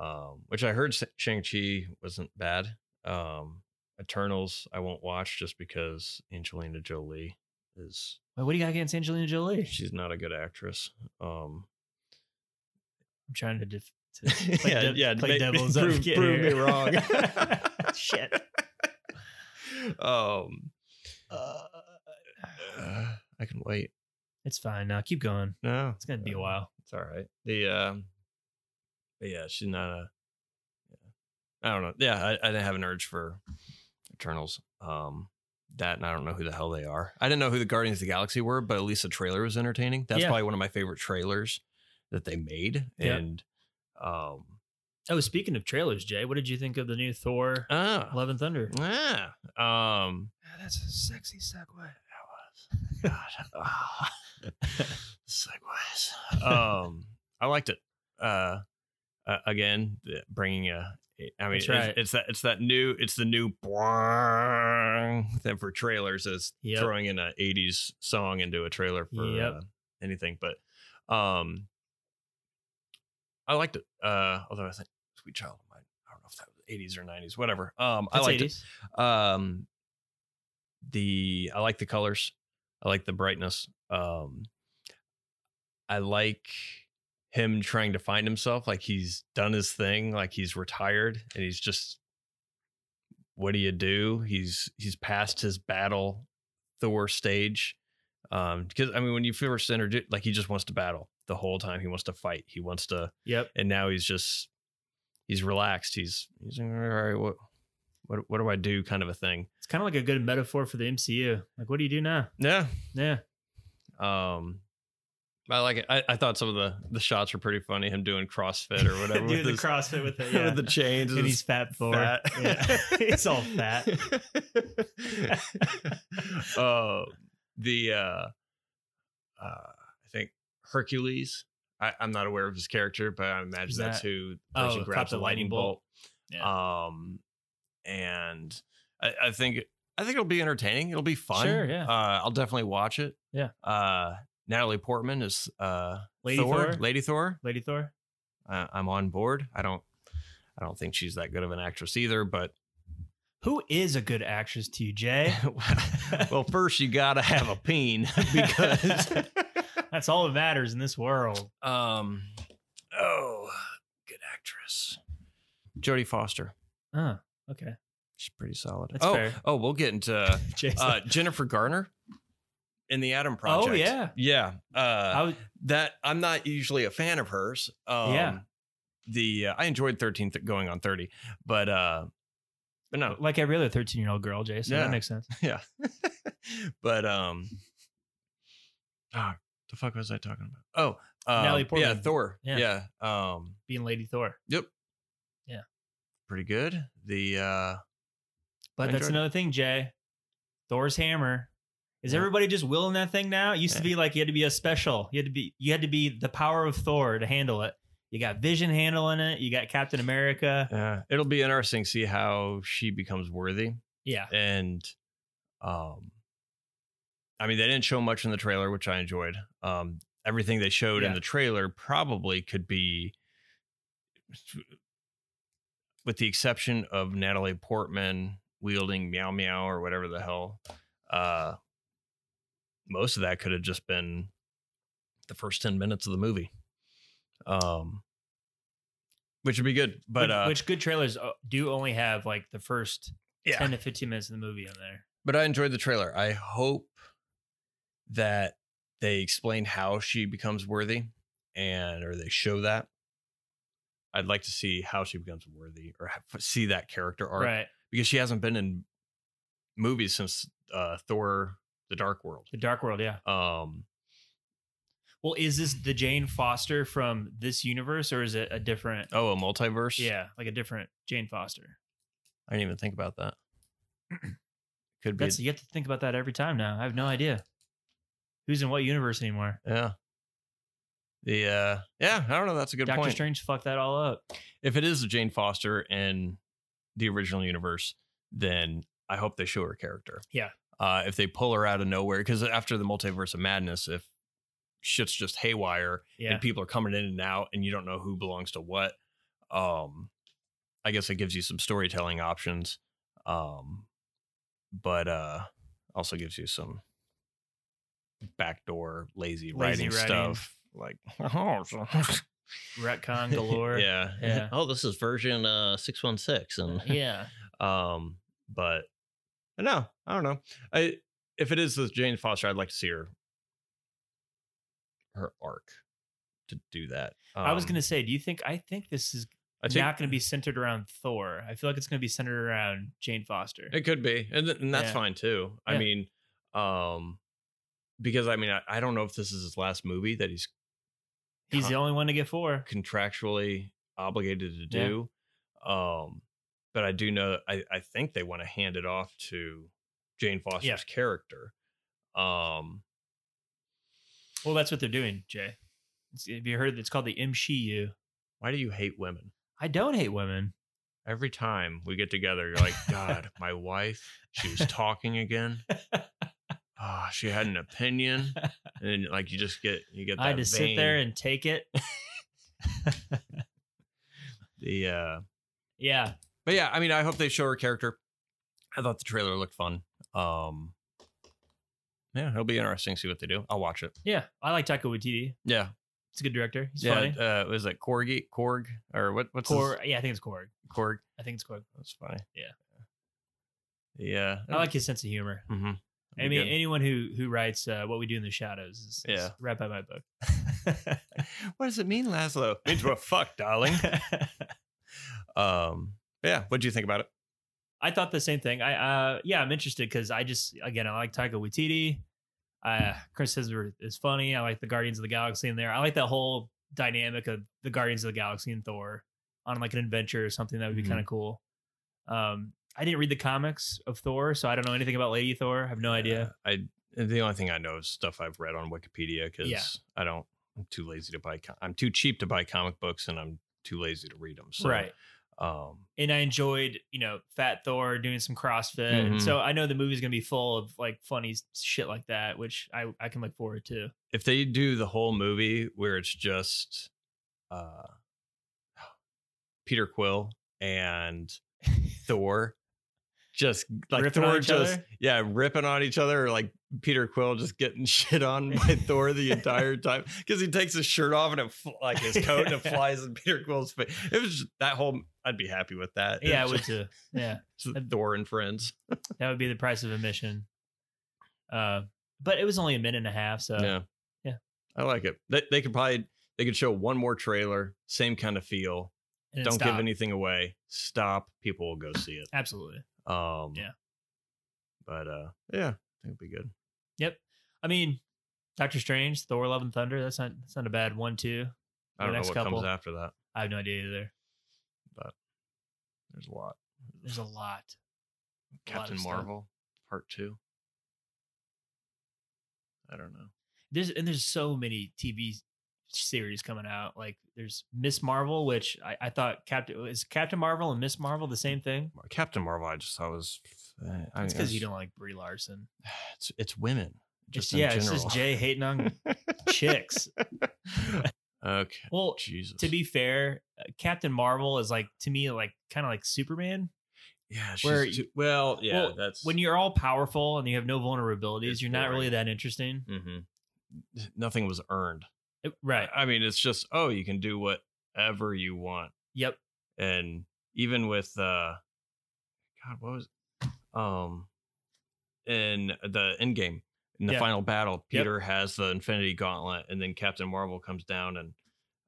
um, which I heard Shang Chi wasn't bad. Um, Eternals, I won't watch just because Angelina Jolie is Wait, what do you got against Angelina Jolie? she's not a good actress. Um, I'm trying to def- to play, Yeah, dev- yeah, play make- devil's prove- advocate prove me wrong. Shit. um, Uh, uh, I can wait. it's fine now. Keep going. No, It's gonna be a uh, while. It's all right. The um, but yeah, she's not a. Yeah. I don't know. Yeah, I, I didn't have an urge for Eternals. Um, that and I don't know who the hell they are. I didn't know who the Guardians of the Galaxy were, but at least the trailer was entertaining. That's Yeah. probably one of my favorite trailers that they made. Yep. And um, Oh, speaking of trailers, Jay, what did you think of the new Thor: ah, Love and Thunder? ah, um, that's a sexy segue. God, ah, segues. Um, I liked it. Uh, uh, again, bringing a. I mean, That's it's, it's that it's that new it's the new thing for trailers is Yep. throwing in an '80s song into a trailer for Yep. uh, anything. But um, I liked it. Uh, although I think Sweet Child of Mine, I don't know if that was '80s or '90s, whatever. Um, I liked 80s. it. Um, the I like the colors. I like the brightness. Um, I like him trying to find himself. Like he's done his thing. Like he's retired and he's just. What do you do? He's he's past his battle Thor stage. Um, because I mean, when you first introduce, like he just wants to battle the whole time. He wants to fight. He wants to Yep. and now he's just he's relaxed. He's he's all right. What what what do I do? Kind of a thing. It's kind of like a good metaphor for the MCU. Like, what do you do now? Yeah. Yeah. Um, I like it. I, I thought some of the the shots were pretty funny. Him doing CrossFit or whatever Doing the his- CrossFit with it. Yeah. with the chains and he's fat for fat. Yeah. he's all fat. uh, the uh, uh, I think Hercules. I, I'm not aware of his character, but I imagine Who's that's who the Oh, person grabs the the lightning bolt. bolt. Um, and I, I think I think it'll be entertaining. It'll be fun. Sure, yeah. Uh, I'll definitely watch it. Yeah. Uh, Natalie Portman is uh Lady Thor, Thor? Lady Thor. Lady Thor. Uh, I'm on board. I don't. I don't think she's that good of an actress either. But Who is a good actress to you, Jay? well, first you gotta have a peen because That's all that matters in this world. um oh good actress Jodie Foster. Oh, okay. She's pretty solid. That's oh, fair. oh, we'll get into uh, Jennifer Garner in the Adam Project. Oh, yeah. yeah. Uh, was, that I'm not usually a fan of hers. Um, Yeah. The uh, I enjoyed 13 th- going on 30, but uh, but no, like every other 13 year old girl, Jason. Yeah. That makes sense. yeah. but um, ah, the fuck was I talking about? Oh, uh, Natalie yeah, Thor. Yeah. Yeah. Um, Being Lady Thor. yep. Yeah. Pretty good. The uh, But I that's enjoyed it. another thing, Jay. Thor's hammer. Is Yeah. everybody just willing that thing now? It used to be like you had to be a special. You had to be you had to be the power of Thor to handle it. You got Vision handling it. You got Captain America. yeah, it'll be interesting to see how she becomes worthy. Yeah. and um i mean they didn't show much in the trailer which i enjoyed um everything they showed in the trailer probably could be with the exception of natalie portman wielding meow meow or whatever the hell uh most of that could have just been the first 10 minutes of the movie um which would be good but which, uh which good trailers uh, do only have like the first yeah 10 to 15 minutes of the movie on there. but I enjoyed the trailer. I hope that they explain how she becomes worthy and or they show that. I'd like to see how she becomes worthy or see that character arc Right. because she hasn't been in movies since uh, Thor: The Dark World. The Dark World, yeah. Um, Well, is this the Jane Foster from this universe or is it a different oh, a multiverse. Yeah, like a different Jane Foster. I didn't even think about that. Could be. That's you have to think about that every time now. I have no idea. Who's in what universe anymore? yeah. The uh, yeah, I don't know. That's a good point. Doctor point. Strange fucked that all up. if it is a Jane Foster in the original universe, then I hope they show her character. Yeah. Uh, if they pull her out of nowhere, because after the multiverse of madness, if shit's just haywire Yeah. and people are coming in and out and you don't know who belongs to what, um, I guess it gives you some storytelling options. Um, but uh, also gives you some backdoor lazy, Lazy writing, writing. stuff like retcon galore. yeah. Yeah. Oh, this is version uh 616 and yeah. um but no, I don't know. I if it is with Jane Foster, I'd like to see her her arc to do that. I was Um, gonna say, do you think? I think this is think not going to be centered around Thor. I feel like it's going to be centered around Jane Foster. It could be, and, th- and that's Yeah. fine too. I Yeah. mean, um, because I mean, I, I don't know if this is his last movie that he's He's con- the only one to get four. contractually obligated to Yeah. do. Um, but I do know I, I think they want to hand it off to Jane Foster's Yeah. character. Um, Well, that's what they're doing, Jay. It's, have you heard? It's called the MCU. why do you hate women? I don't hate women. Every time we get together, you're like, God, my wife, she was talking again. Oh, she had an opinion, and like you just get you get. That I had to sit there and take it. the uh yeah, but yeah i mean i hope they show her character i thought the trailer looked fun um yeah it'll be interesting to see what they do i'll watch it yeah. I like Taika Waititi. yeah He's a good director. He's yeah funny. uh was it corgi korg or what what's his- Yeah, I think it's Korg. korg I think it's Korg. that's funny Yeah. yeah I like his sense of humor. mm-hmm. I mean, anyone who who writes uh, what we do in the shadows is, is Yeah. right by my book. what does it mean laszlo means well fuck darling um yeah what do you think about it I thought the same thing. I uh yeah, I'm interested because I just again I like Taika Waititi. Uh Chris Hemsworth is funny. I like the Guardians of the Galaxy in there. I like that whole dynamic of the Guardians of the Galaxy and Thor on like an adventure or something that would be Mhm. kind of cool. Um I didn't read the comics of Thor, so I don't know anything about Lady Thor. I have no idea. i the only thing i know is stuff i've read on wikipedia because Yeah. i don't i'm too lazy to buy co- i'm too cheap to buy comic books and i'm too lazy to read them so right. Um And I enjoyed, you know, Fat Thor doing some CrossFit. And Mhm. so I know the movie's gonna be full of like funny shit like that, which I, I can look forward to. if they do the whole movie where it's just uh Peter Quill and Thor just like Ripping Thor just other? yeah ripping on each other or like Peter Quill just getting shit on by Thor the entire time because he takes his shirt off and it like his coat and it flies in Peter Quill's face. It was just, that whole I'd be happy with that. Yeah, I would too. Yeah. Thor and friends. That would be the price of admission. Uh, but it was only a minute and a half, so yeah, yeah. I like it. They, they could probably they could show one more trailer, same kind of feel. don't give anything away. Stop. People will go see it. Absolutely. Um, Yeah. But uh, yeah, I think it'll be good. Yep. I mean, Doctor Strange, Thor: Love and Thunder. That's not that's not a bad one too. I The don't know next what couple. comes after that. I have no idea either. But there's a lot. There's a lot. A lot Captain stuff. Marvel Part Two. I don't know. There's and there's so many TV series coming out. Like there's Miss Marvel, which I, I thought Captain is Captain Marvel and Miss Marvel the same thing. Captain Marvel. I just thought was. eh, I It's because you don't like Brie Larson. It's it's women. Just in yeah, it's general. just Jay hating on chicks. okay. Well, Jesus. to be fair, uh, Captain Marvel is like to me like kind of like Superman. yeah. She's where too, well, yeah. Well, that's when you're all powerful and you have no vulnerabilities, you're not really that interesting. hmm Nothing was earned. It- right. I mean, it's just oh, you can do whatever you want. Yep. and even with uh god what was um in the end game in the Yeah. final battle Yep. peter has the infinity gauntlet and then captain marvel comes down and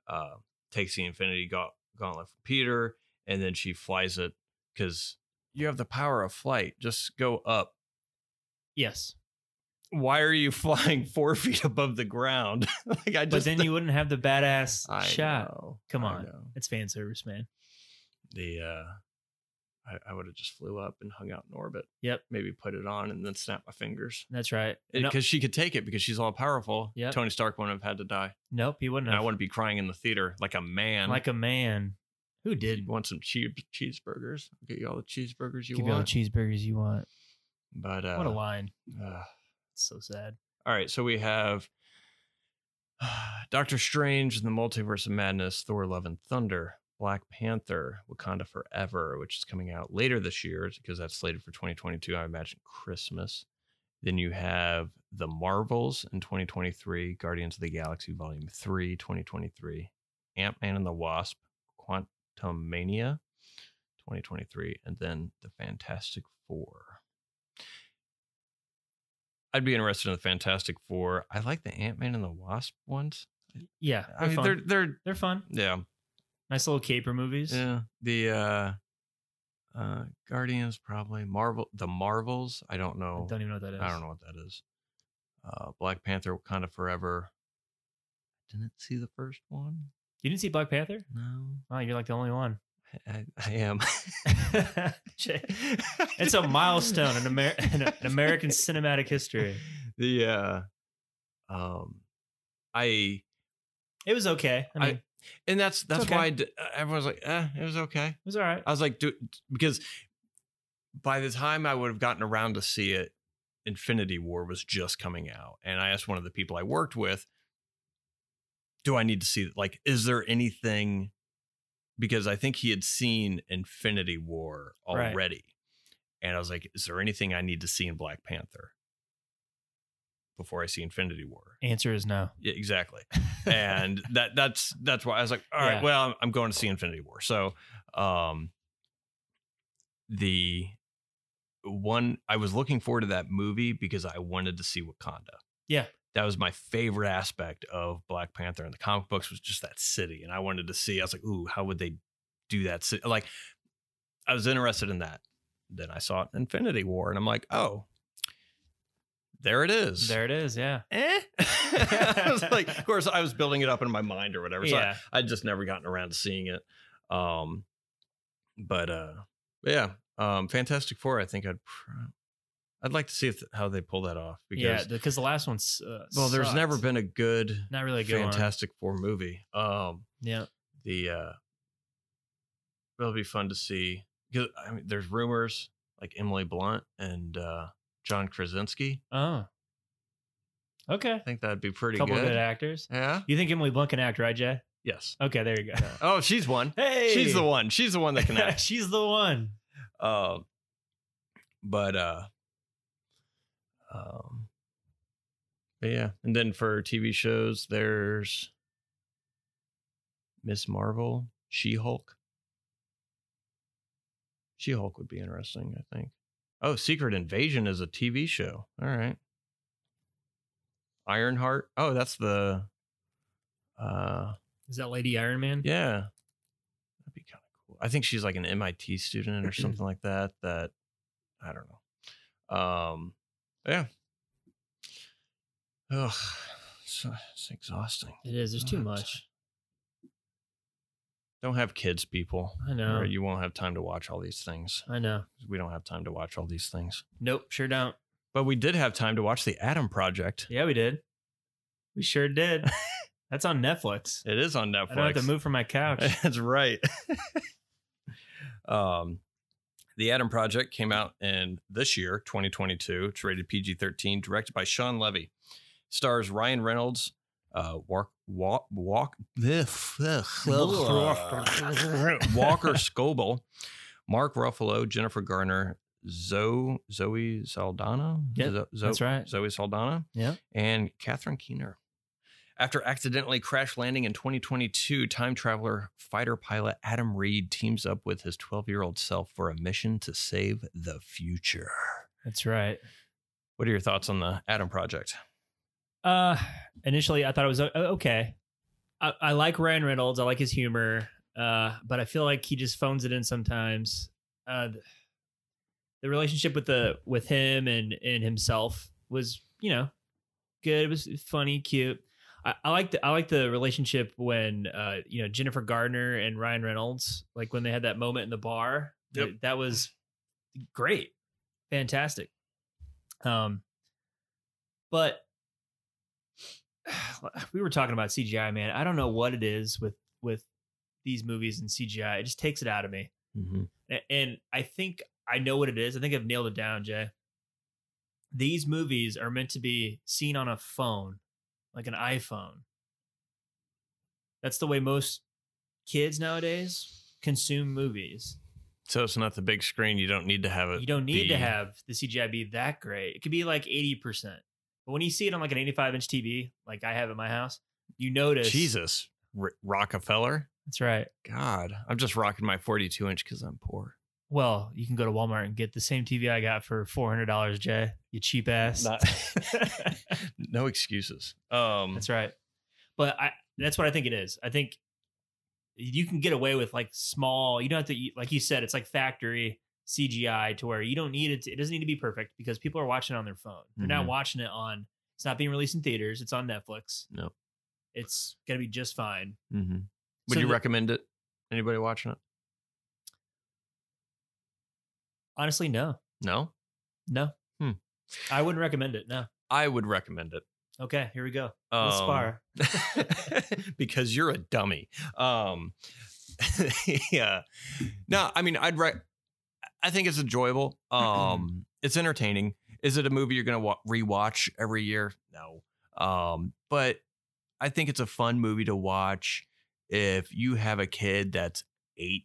uh takes the infinity Gaunt- gauntlet from peter and then she flies it because you have the power of flight just go up Yes. why are you flying four feet above the ground like i just, But then you wouldn't have the badass I shot. know, Come on. It's fan service, man. the uh I, I would have just flew up and hung out in orbit. Yep. Maybe put it on and then snap my fingers. That's right. No- Because she could take it because she's all powerful. Yeah. Tony Stark wouldn't have had to die. nope, he wouldn't And I wouldn't be crying in the theater like a man. like a man. Who you did? want some cheese cheeseburgers? I'll get you all the cheeseburgers you Give you all the want. cheeseburgers you want. but uh what a line. uh, It's so sad. all right, so we have Doctor Strange and the Multiverse of Madness, Thor Love and Thunder, Black Panther, Wakanda Forever, which is coming out later this year because that's slated for 2022. I imagine Christmas. Then you have The Marvels in 2023, Guardians of the Galaxy Volume 3, 2023. Ant Man and the Wasp, Quantumania, 2023, and then the Fantastic Four. I'd be interested in the Fantastic Four. I like the Ant Man and the Wasp ones. Yeah, I mean, fun. they're They're, they're fun. yeah Nice little caper movies. yeah the uh uh Guardians probably Marvel the Marvels. I don't know. I don't even know what that is. I don't know what that is. Uh, Black Panther, Wakanda Forever. Didn't see the first one. You didn't see Black Panther? No, Oh, you're like the only one. I, I am. it's a milestone in, Amer- in an American cinematic history. The uh, um, I It was okay. I I- mean, and that's that's okay. why I d- everyone's like, eh, it was okay. it was all right. I was like, dude, because by the time I would have gotten around to see it, Infinity War was just coming out. And I asked one of the people I worked with, do I need to see like, is there anything because I think he had seen Infinity War Right. already. And I was like, is there anything I need to see in Black Panther before I see Infinity War? Answer is no. Yeah, exactly and that that's that's why I was like, all right, Yeah. well, I'm- I'm going to see Infinity War. So, um, the one I was looking forward to that movie because I wanted to see Wakanda. Yeah. that was my favorite aspect of Black Panther and the comic books was just that city, and I wanted to see. I was like, ooh, how would they do that? Like, I was interested in that. Then I saw Infinity War, and I'm like, oh. There it is there it is. Yeah. eh. I was like, of course, I was building it up in my mind or whatever. So yeah. I, I'd just never gotten around to seeing it. Um, but uh, yeah, um, Fantastic Four. I think I'd, pr- I'd like to see if, how they pull that off because yeah. Because the last one's. Uh, well, there's sucked. never been a good Not really a good one. Fantastic Four movie. Um, Yeah. the uh, it'll be fun to see because I mean, there's rumors like Emily Blunt and uh, John Krasinski. Oh. Okay. I think that'd be pretty Couple good. good actors. Yeah. You think Emily Blunt can act, right, Jay? Yes. Okay, there you go. Oh, she's one. Hey, She's the one. She's the one that can act. She's the one. um, but uh, um, but yeah, and then for TV shows, there's Miss Marvel, She Hulk. She Hulk would be interesting, I think. Oh, Secret Invasion is a TV show. All right. Ironheart. Oh, that's the. Uh, Is that Lady Iron Man? yeah. That'd be kind of cool. I think she's like an MIT student or something like that. That I don't know. Um yeah. Ugh. It's, it's exhausting. It is. There's too much. Don't have kids, people. I know. Or you won't have time to watch all these things. I know. We don't have time to watch all these things. Nope. Sure don't. But we did have time to watch the Adam Project. Yeah, we did. We sure did. That's on Netflix. It is on Netflix. I don't have to move from my couch. That's right. um, the Adam Project came out in this year, 2022. It's rated PG 13, directed by Shawn Levy. Stars Ryan Reynolds, uh, walk, walk, walk, Walker Scobell, Mark Ruffalo, Jennifer Garner, Zoe, Zoe Saldana. Zo- Zo- that's right. Zoe Saldana. Yeah. And Catherine Keener. After accidentally crash landing in 2022, time traveler fighter pilot Adam Reed teams up with his 12 year old self for a mission to save the future. That's right. What are your thoughts on the Adam Project? Uh, initially, I thought it was uh, okay. I, I like Ryan Reynolds. I like his humor. Uh, but I feel like he just phones it in sometimes. Uh, the relationship with the with him and and himself was, you know, good. It was funny, cute. I, I like the I like the relationship when uh you know Jennifer Gardner and Ryan Reynolds like when they had that moment in the bar. Yep. That, that was great, fantastic. Um, but we were talking about CGI, man. I don't know what it is with with these movies and CGI. It just takes it out of me. Mm-hmm. A- And I think I know what it is. I think I've nailed it down, Jay. These movies are meant to be seen on a phone, like an iPhone. That's the way most kids nowadays consume movies. So it's not the big screen. You don't need to have it. You don't need to have the CGI be that great. It could be like 80%. But when you see it on like an 85 inch TV, like I have at my house, you notice Jesus. R- Rockefeller. That's right. God, I'm just rocking my 42 inch because I'm poor. Well, you can go to Walmart and get the same TV I got for four hundred dollars, Jay. You cheap ass. Not, no excuses. Um, That's right. But I that's what I think it is. I think you can get away with like small, you don't have to like you said, it's like factory CGI to where you don't need it to, it doesn't need to be perfect because people are watching it on their phone. They're not Mhm. watching it on it's not being released in theaters, it's on Netflix. No. It's gonna be just fine. mhm. Would So you the- recommend it? Anybody watching it? Honestly, no. No, No. Hmm. I wouldn't recommend it. No. I would recommend it. Okay, here we go. Um, Let's spar. because you're a dummy. Um, yeah. No, I mean, I'd re- I think it's enjoyable. Um, it's entertaining. Is it a movie you're gonna wa- rewatch every year? No. Um, but I think it's a fun movie to watch if you have a kid that's 8,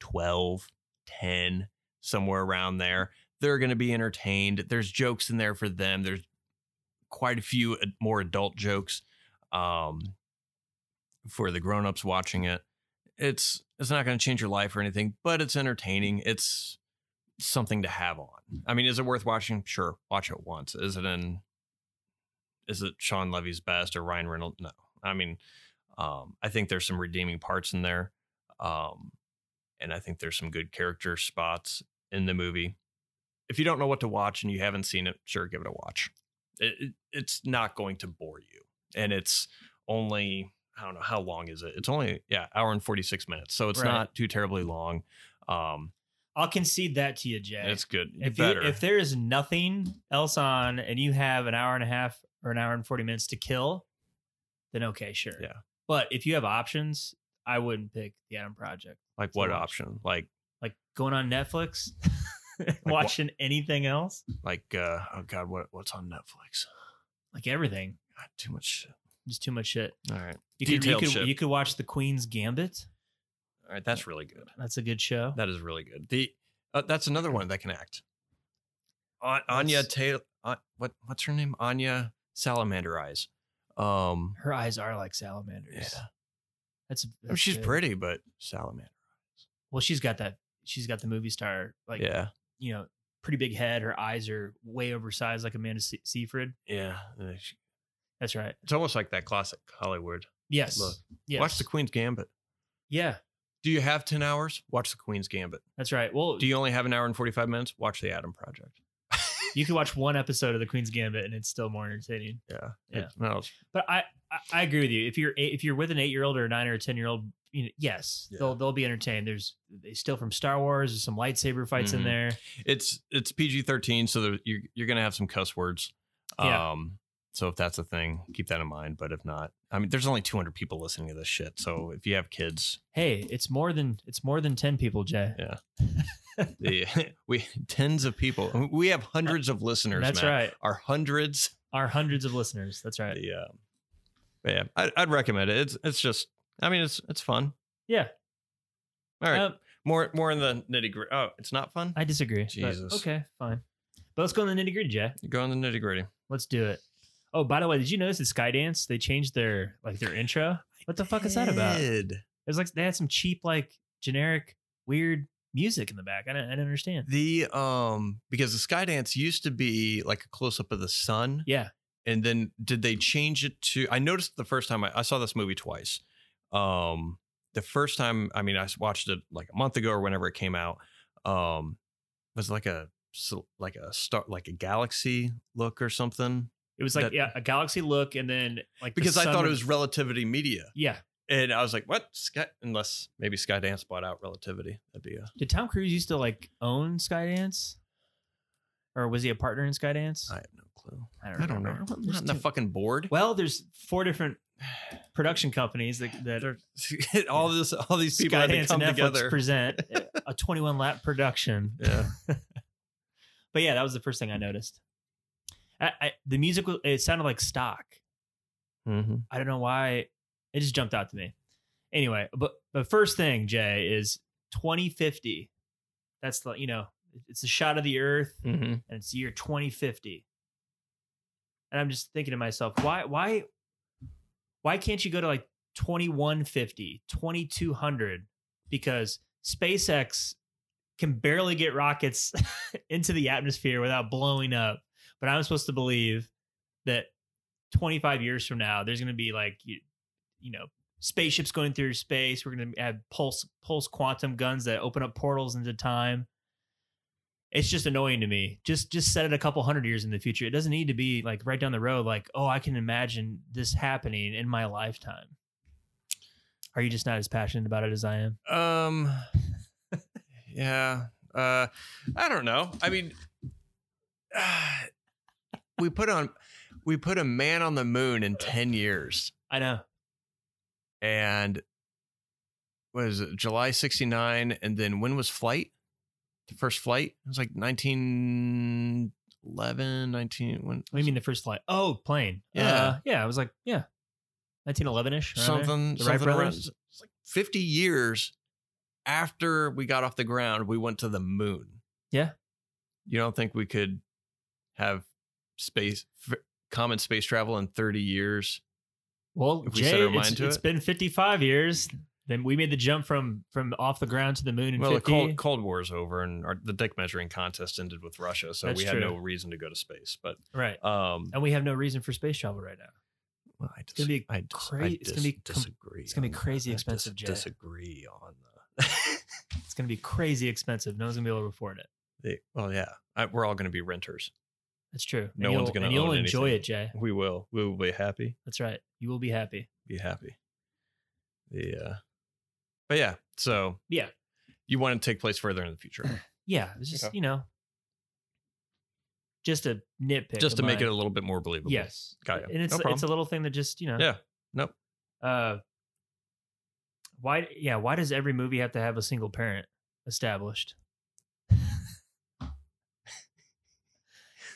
12, 10, somewhere around there. They're going to be entertained. There's jokes in there for them. There's quite a few more adult jokes um, for the grown-ups watching it. It's it's not going to change your life or anything, but it's entertaining. It's something to have on. I mean, is it worth watching? Sure, watch it once. Is it in? Is it Shawn Levy's best or Ryan Reynolds? No. I mean, um, I think there's some redeeming parts in there, um, and I think there's some good character spots in the movie. If you don't know what to watch and you haven't seen it, sure, give it a watch. It, it, it's not going to bore you, and it's only I don't know how long is it. It's only yeah, hour and forty six minutes, so it's Right. not too terribly long. Um, I'll concede that to you, Jay. it's good. if you, if there is nothing else on and you have an hour and a half or an hour and 40 minutes to kill then okay sure Yeah. but if you have options i wouldn't pick the adam project like what watch. option? Like like going on netflix wha- watching anything else like uh oh god, what what's on Netflix? like everything God, too much shit. just too much shit All right, you could, you, Detailed could, shit. you could watch the queen's gambit all right, that's really good. that's a good show That is really good. The uh, that's another one that can act. An- Anya That's- Taylor. Uh, what what's her name? Anya Salamander Eyes. Um, her eyes are like salamanders yeah. that's, I mean, she's good. pretty, but salamander. Eyes. Well she's got that she's got the movie star like yeah, you know pretty big head her eyes are way oversized like amanda Se- seyfried yeah. That's right It's almost like that classic Hollywood. Yes. Look, yes. Watch the Queen's Gambit. Yeah, Do you have ten hours? Watch the Queen's Gambit. that's right. Well, Do you only have an hour and forty five minutes? Watch the Adam Project. you can watch one episode of the Queen's Gambit and it's still more entertaining. Yeah, Yeah. It- no, it's- But I, I, I agree with you. If you're eight, if you're with an eight year old or a nine or a ten year old, you know, yes, Yeah. they'll they'll be entertained. There's they steal from Star Wars. There's some lightsaber fights in Mhm. there. it's it's PG thirteen, so there, you're you're gonna have some cuss words. Yeah. Um, so if that's a thing, keep that in mind. But if not, I mean, there's only 200 people listening to this shit. So if you have kids, Hey, it's more than it's more than ten people, Jay. Yeah. the, we tens of people. We have hundreds of listeners. That's Matt. right. Our hundreds. Our hundreds of listeners. That's right. The, uh, but yeah, I, I'd recommend it. It's it's just. I mean, it's it's fun. Yeah. All right, Um, more more in the nitty gritty. Oh, it's not fun. I disagree. Jesus. okay, fine. But let's go in the nitty gritty, Jay. Go in the nitty gritty. Let's do it. Oh, by the way, did you notice at Skydance they changed their like their intro? What the fuck is that about? It was like they had some cheap, like generic, weird music in the back. I don't, I didn't understand. The um because the Skydance used to be like a close up of the sun, Yeah, and then did they change it to? I noticed the first time I, I saw this movie twice. Um, the first time, I mean, I watched it like a month ago or whenever it came out. Um, was like a so- like a star like a galaxy look or something it was like That- yeah a galaxy look, and then like the because I sun thought it was Relativity Media, yeah. and I was like, what? Sky? Unless maybe Skydance bought out Relativity, that'd be a Did Tom Cruise used to like own Skydance, or was he a partner in Skydance? I have no clue. I I don't know. remember. I'm not in the fucking board. well, there's four different production companies that that They're- all this, all these people had to come and Netflix together. present a 21 lap production. yeah, But yeah, that was the first thing I noticed. I, I, the music it sounded like stock. mm-hmm. I don't know why it just jumped out to me. Anyway, but the first thing, Jay, is 2050. That's the you know it's a shot of the Earth, Mm-hmm. and it's year 2050. And I'm just thinking to myself, why why why can't you go to like 2150, 2200 because SpaceX can barely get rockets into the atmosphere without blowing up. But I'm supposed to believe that 25 years from now, there's going to be like, you, you know, spaceships going through space. We're going to have pulse pulse quantum guns that open up portals into time. It's just annoying to me. Just just set it a couple hundred years in the future. It doesn't need to be like right down the road. Like, oh, I can imagine this happening in my lifetime. Are you just not as passionate about it as I am? Um, yeah. Uh, I don't know. I mean, we put on we put a man on the moon in ten years, I know. and what is it? July '69, and then when was flight? The first flight it was like 1911, 19. When What do you mean the first flight? Oh, plane. Yeah. Uh, yeah. I was like, yeah, 1911 ish. something The Wright something around, it's like 50 years after we got off the ground we went to the moon Yeah. you don't think we could have space f- common space travel in 30 years Well, If we Jay, set our it's, to it's it. been 55 years. Then we made the jump from from off the ground to the moon in well 50. the cold, cold is over and our, the dick measuring contest ended with russia so That's we had true. no reason to go to space but right. um And we have no reason for space travel right now. well, I gonna be I dis- cra- I it's gonna be com- disagree it's gonna be that. crazy I expensive, Jay. disagree on the It's going to be crazy expensive. No one's going to be able to afford it. well yeah I, we're all going to be renters That's true. No and one's gonna And you'll enjoy anything. it, Jay. we will we will be happy That's right. You will be happy. be happy. Uh but yeah, so Yeah. you want to take place further in the future. Yeah. It's just, Okay. you know, just a nitpick. just to of make it a little bit more believable. Yes. Got ya. And it's No it's a little thing that just, you know. Yeah. Nope. Uh why yeah, why does every movie have to have a single parent established?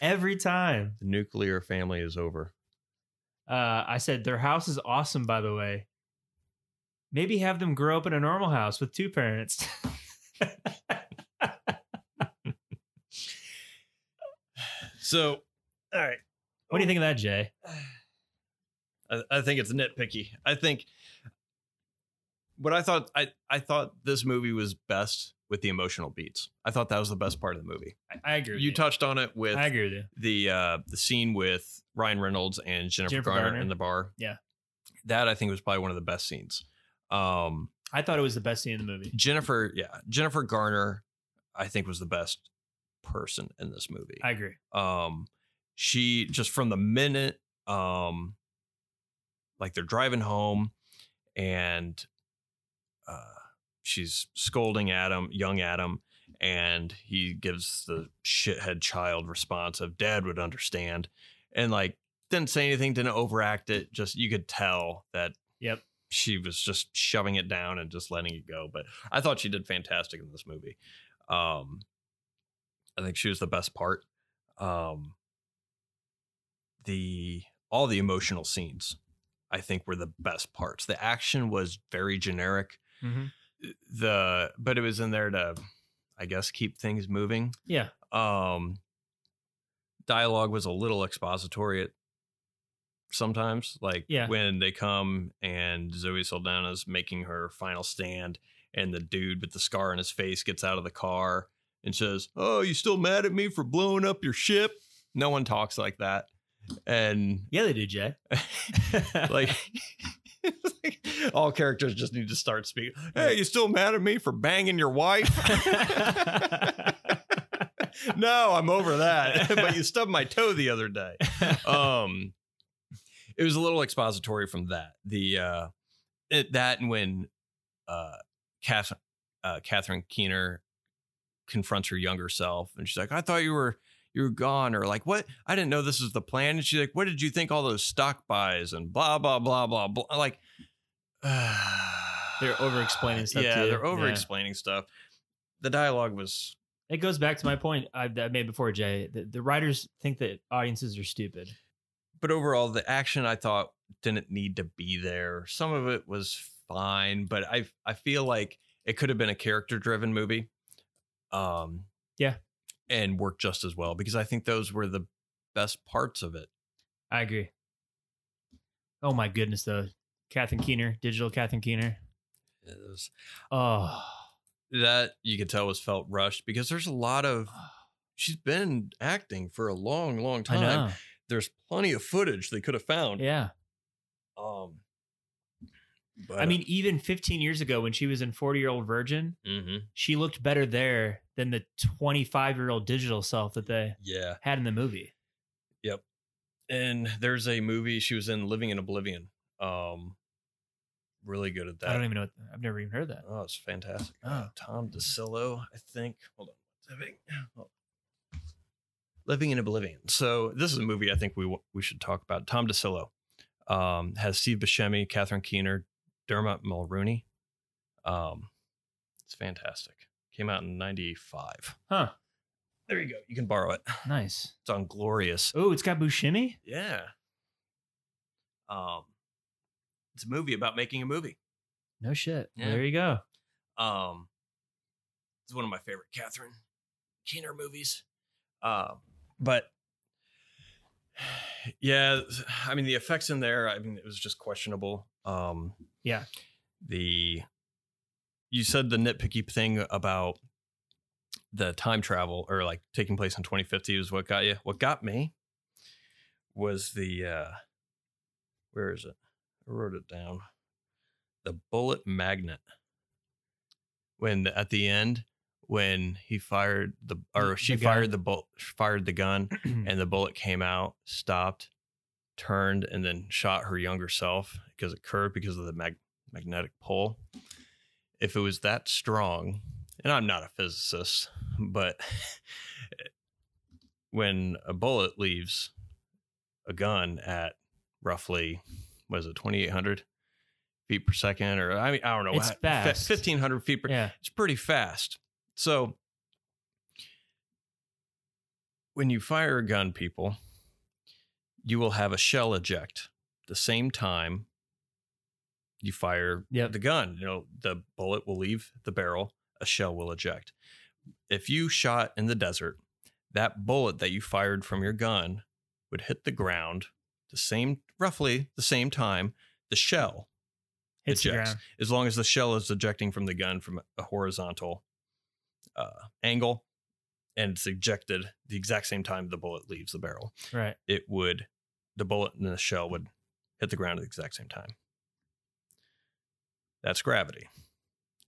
Every time. The nuclear family is over. Uh I said their house is awesome by the way. Maybe have them grow up in a normal house with two parents. So all right. what do you think of that, Jay? I, I think it's nitpicky. I think what I thought I, I thought this movie was best with the emotional beats. I thought that was the best part of the movie. I, I agree. With You touched on it with I agree with you. the uh the scene with Ryan Reynolds and Jennifer, Jennifer Garner, Garner. in the bar. Yeah. That I think was probably one of the best scenes. Um I thought it was the best scene in the movie. Jennifer, yeah, Jennifer Garner I think was the best person in this movie. I agree. um she just from the minute um like they're driving home and uh she's scolding Adam, young Adam, and he gives the shithead child response of dad would understand and like didn't say anything, didn't overact it, just you could tell that Yep. she was just shoving it down and just letting it go. But I thought she did fantastic in this movie. Um, I think she was the best part. Um, the all the emotional scenes, I think, were the best parts. The action was very generic. Mm-hmm. The but it was in there to, I guess, keep things moving. Yeah. Um, dialogue was a little expository at sometimes, like Yeah. when they come and Zoe Saldana's making her final stand, and the dude with the scar on his face gets out of the car and says, "Oh, you still mad at me for blowing up your ship?" No one talks like that, and Yeah, they do, Jay. like. like all characters just need to start speaking. Hey, you still mad at me for banging your wife? no, I'm over that. but you stubbed my toe the other day. Um, it was a little expository from that. The uh, it, that and when uh, Kath, uh, Catherine Keener confronts her younger self, and she's like, "I thought you were." You were gone, or like, what? I didn't know this was the plan. And she's like, what did you think all those stock buys and blah, blah, blah, blah, blah. Like, They're over-explaining stuff, Yeah, they're over explaining stuff. The dialogue was It goes back to my point I, that I made before, Jay. The, the writers think that audiences are stupid. but overall the action I thought didn't need to be there. Some of it was fine, but I I feel like it could have been a character driven movie. Um Yeah. And work just as well because I think those were the best parts of it. I agree. Oh my goodness, though. Catherine Keener, digital Catherine Keener. It was- Oh, that you could tell was felt rushed because there's a lot of she's been acting for a long, long time. There's plenty of footage they could have found. Yeah. But, I mean, even 15 years ago when she was in 40 Year Old Virgin, mhm. she looked better there than the 25 year old digital self that they yeah. had in the movie. Yep. And there's a movie she was in, Living in Oblivion. Um, really good at that. I don't even know. What, I've never even heard that. Oh, it's fantastic. Oh. Tom DiCillo, I think. Hold on. Living. Living in Oblivion. So this is a movie I think we we should talk about. Tom DiCillo um, has Steve Buscemi, Catherine Keener, Dermot Mulroney. Um, it's fantastic. Came out in '95. Huh. There you go. You can borrow it. Nice. It's on Glorious. Oh, it's got Buscemi? Yeah. Um, it's a movie about making a movie. No shit. Yeah. There you go. Um, it's one of my favorite Catherine Keener movies. Um, but yeah, I mean the effects in there. I mean it was just questionable. Um, Yeah. the you said the nitpicky thing about the time travel or like taking place in 2050 was what got you. What got me was the uh where is it? I wrote it down. The bullet magnet. When at the end, when he fired the or The- she the fired the bullet fired the gun and the bullet came out, stopped, turned, and then shot her younger self because it curved because of the mag- magnetic pull. If it was that strong, and I'm not a physicist, but when a bullet leaves a gun at roughly, what is it, 2,800 feet per second, or I mean, I don't know, It's fi- fast. 1,500 feet per yeah. it's pretty fast. So when you fire a gun, people, you will have a shell eject the same time you fire Yep. the gun. You know, the bullet will leave the barrel, a shell will eject. If you shot in the desert, that bullet that you fired from your gun would hit the ground the same roughly the same time the shell Hits ejects ground. as long as the shell is ejecting from the gun from a horizontal uh, angle and it's ejected the exact same time the bullet leaves the barrel Right. it would the bullet in the shell would hit the ground at the exact same time that's gravity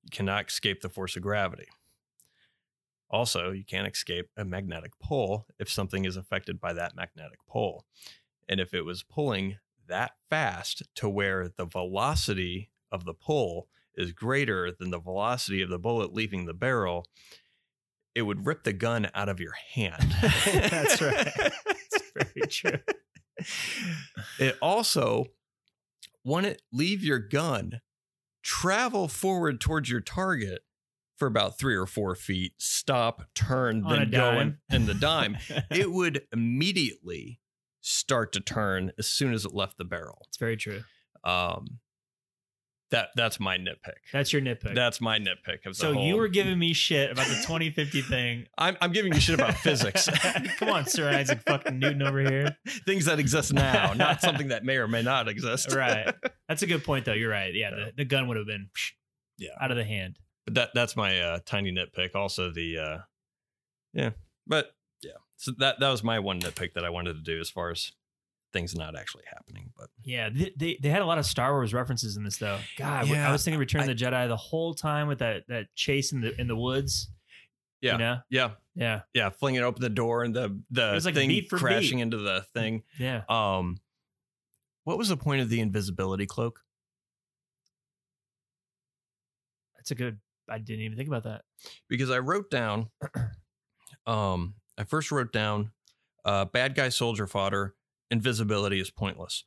you cannot escape the force of gravity also you can't escape a magnetic pull if something is affected by that magnetic pull and if it was pulling that fast to where the velocity of the pull is greater than the velocity of the bullet leaving the barrel, it would rip the gun out of your hand. That's right. It's very true. It also, when it leave your gun, travel forward towards your target for about three or four feet, stop, turn, On then go in, in the dime. it would immediately start to turn as soon as it left the barrel. it's very true. Um, that that's my nitpick. That's your nitpick. That's my nitpick of the so whole. you were giving me shit about the 2050 thing. I'm I'm giving you shit about physics, Come on, Sir Isaac fucking Newton over here. things that exist now, not something that may or may not exist. Right. That's a good point, though. You're right. Yeah, Yeah. the, the gun would have been psh, Yeah. out of the hand. But that that's my uh, tiny nitpick. Also the uh, yeah, but yeah. So that that was my one nitpick that I wanted to do as far as things not actually happening. But Yeah, they, they they had a lot of Star Wars references in this, though. God, I was thinking Return of the Jedi the whole time with that that chase in the in the woods. yeah, You know? yeah, Yeah. yeah, flinging open the door and the the It was like thing crashing beat. into the thing. Yeah. Um, what was the point of the invisibility cloak? That's a good. I didn't even think about that. because I wrote down, um, I first wrote down, uh, bad guy soldier fodder, invisibility is pointless,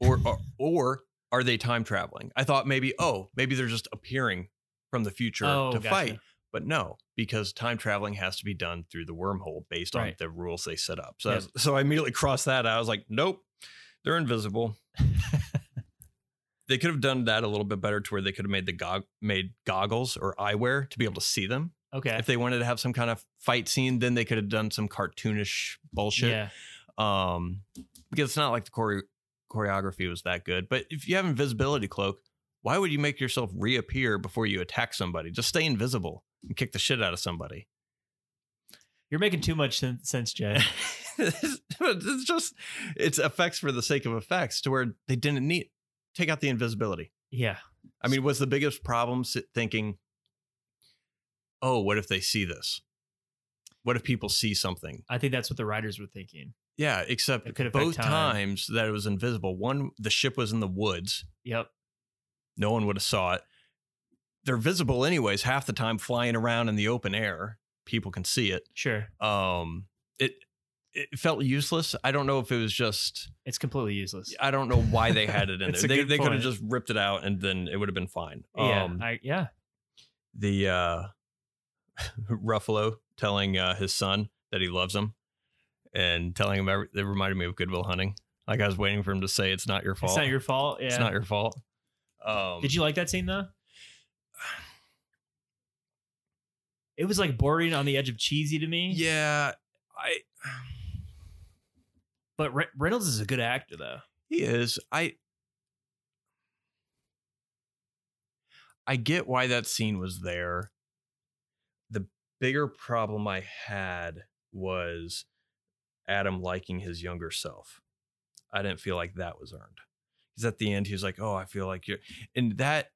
or, or or are they time traveling? I thought maybe oh maybe they're just appearing from the future Oh, to gotcha. fight, but no, because time traveling has to be done through the wormhole based on the rules they set up. So Yep. was- so I immediately crossed that. out. I was like, nope, they're invisible. they could have done that a little bit better to where they could have made the gog- made goggles or eyewear to be able to see them. Okay. If they wanted to have some kind of fight scene, then they could have done some cartoonish bullshit. Yeah. Um, because it's not like the chore- choreography was that good. But if you have invisibility cloak, why would you make yourself reappear before you attack somebody? Just stay invisible and kick the shit out of somebody. You're making too much sen- sense, Jay. it's just it's effects for the sake of effects to where they didn't need take out the invisibility. yeah. I mean, was the biggest problem sit- thinking, oh, what if they see this? What if people see something? I think that's what the writers were thinking. Yeah, except It both time. times that it was invisible. One, the ship was in the woods. Yep. No one would have saw it. They're visible anyways, half the time flying around in the open air. People can see it. Sure. Um, it it felt useless. I don't know if it was just It's completely useless. I don't know why they had it in there. They they could have just ripped it out and then it would have been fine. Yeah. Um, I, yeah. the uh Ruffalo telling uh, his son that he loves him and telling him every, it reminded me of Good Will Hunting. Like I was waiting for him to say it's not your fault. It's not your fault. Yeah. It's not your fault. Um, Did you like that scene though? It was like bordering on the edge of cheesy to me. Yeah, I. But Re- Reynolds is a good actor though. He is. I. I get why that scene was there. The bigger problem I had was Adam liking his younger self. I didn't feel like that was earned. Because at the end, he was like, "Oh, I feel like you're," and that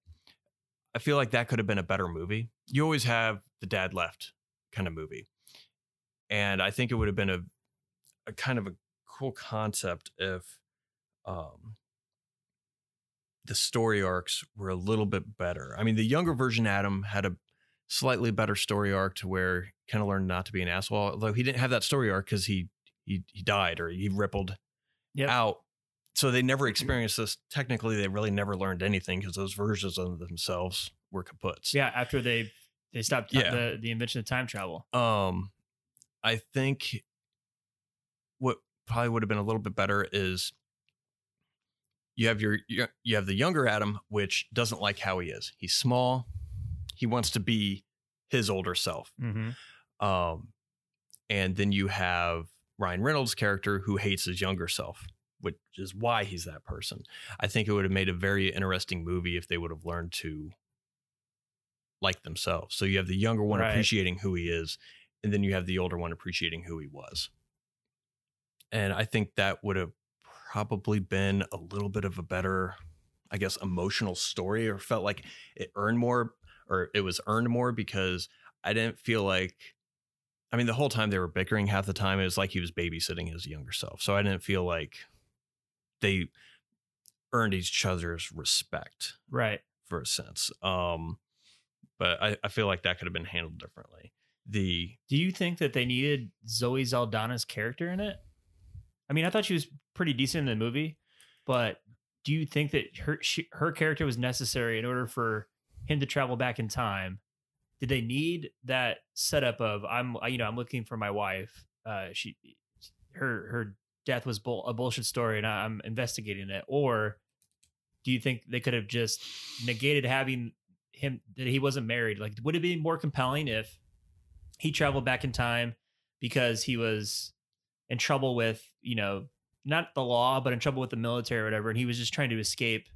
I feel like that could have been a better movie. You always have the dad left kind of movie, and I think it would have been a, a kind of a cool concept if um, the story arcs were a little bit better. I mean, the younger version Adam had a slightly better story arc to where he kind of learned not to be an asshole. Although he didn't have that story arc because he he he died or he rippled Yep. out. So they never experienced this. Technically, they really never learned anything because those versions of themselves were kaputs. Yeah. After they they stopped Yeah. the the invention of time travel. Um, I think what probably would have been a little bit better is you have your you have the younger Adam, which doesn't like how he is. He's small. He wants to be his older self. Mm-hmm. Um, and then you have Ryan Reynolds' character who hates his younger self, which is why he's that person. I think it would have made a very interesting movie if they would have learned to like themselves. So you have the younger one Right. appreciating who he is, and then you have the older one appreciating who he was. And I think that would have probably been a little bit of a better, I guess, emotional story, or felt like it earned more, or it was earned more because I didn't feel like. I mean, the whole time they were bickering, half the time it was like he was babysitting his younger self. So I didn't feel like they earned each other's respect Right. for a sense. Um, but I, I feel like that could have been handled differently. The Do you think that they needed Zoe Saldana's character in it? I mean, I thought she was pretty decent in the movie, but do you think that her she, her character was necessary in order for him to travel back in time? Did they need that setup of I'm you know I'm looking for my wife? Uh, she her her death was bull, a bullshit story, and I'm investigating it. Or do you think they could have just negated having him that he wasn't married? Like, would it be more compelling if he traveled back in time because he was in trouble with you know not the law but in trouble with the military or whatever and he was just trying to escape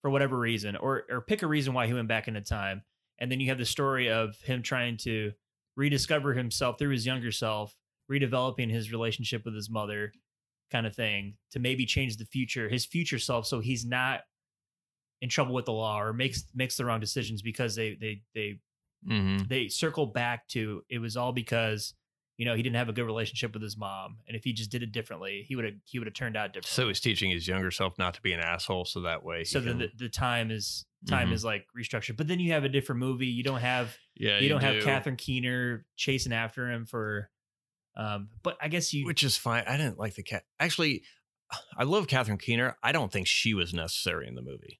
for whatever reason or or pick a reason why he went back into time and then you have the story of him trying to rediscover himself through his younger self redeveloping his relationship with his mother kind of thing to maybe change the future his future self so he's not in trouble with the law or makes makes the wrong decisions because they they they mm-hmm. they circle back to it was all because you know he didn't have a good relationship with his mom and if he just did it differently he would have he would have turned out different so he's teaching his younger self not to be an asshole, so that way. so then can- the, the time is time Mhm. is like restructured but then you have a different movie you don't have yeah, you, don't have. Catherine Keener chasing after him for um but I guess you which is fine. I didn't like the cat. Actually, I love Catherine Keener. I don't think she was necessary in the movie.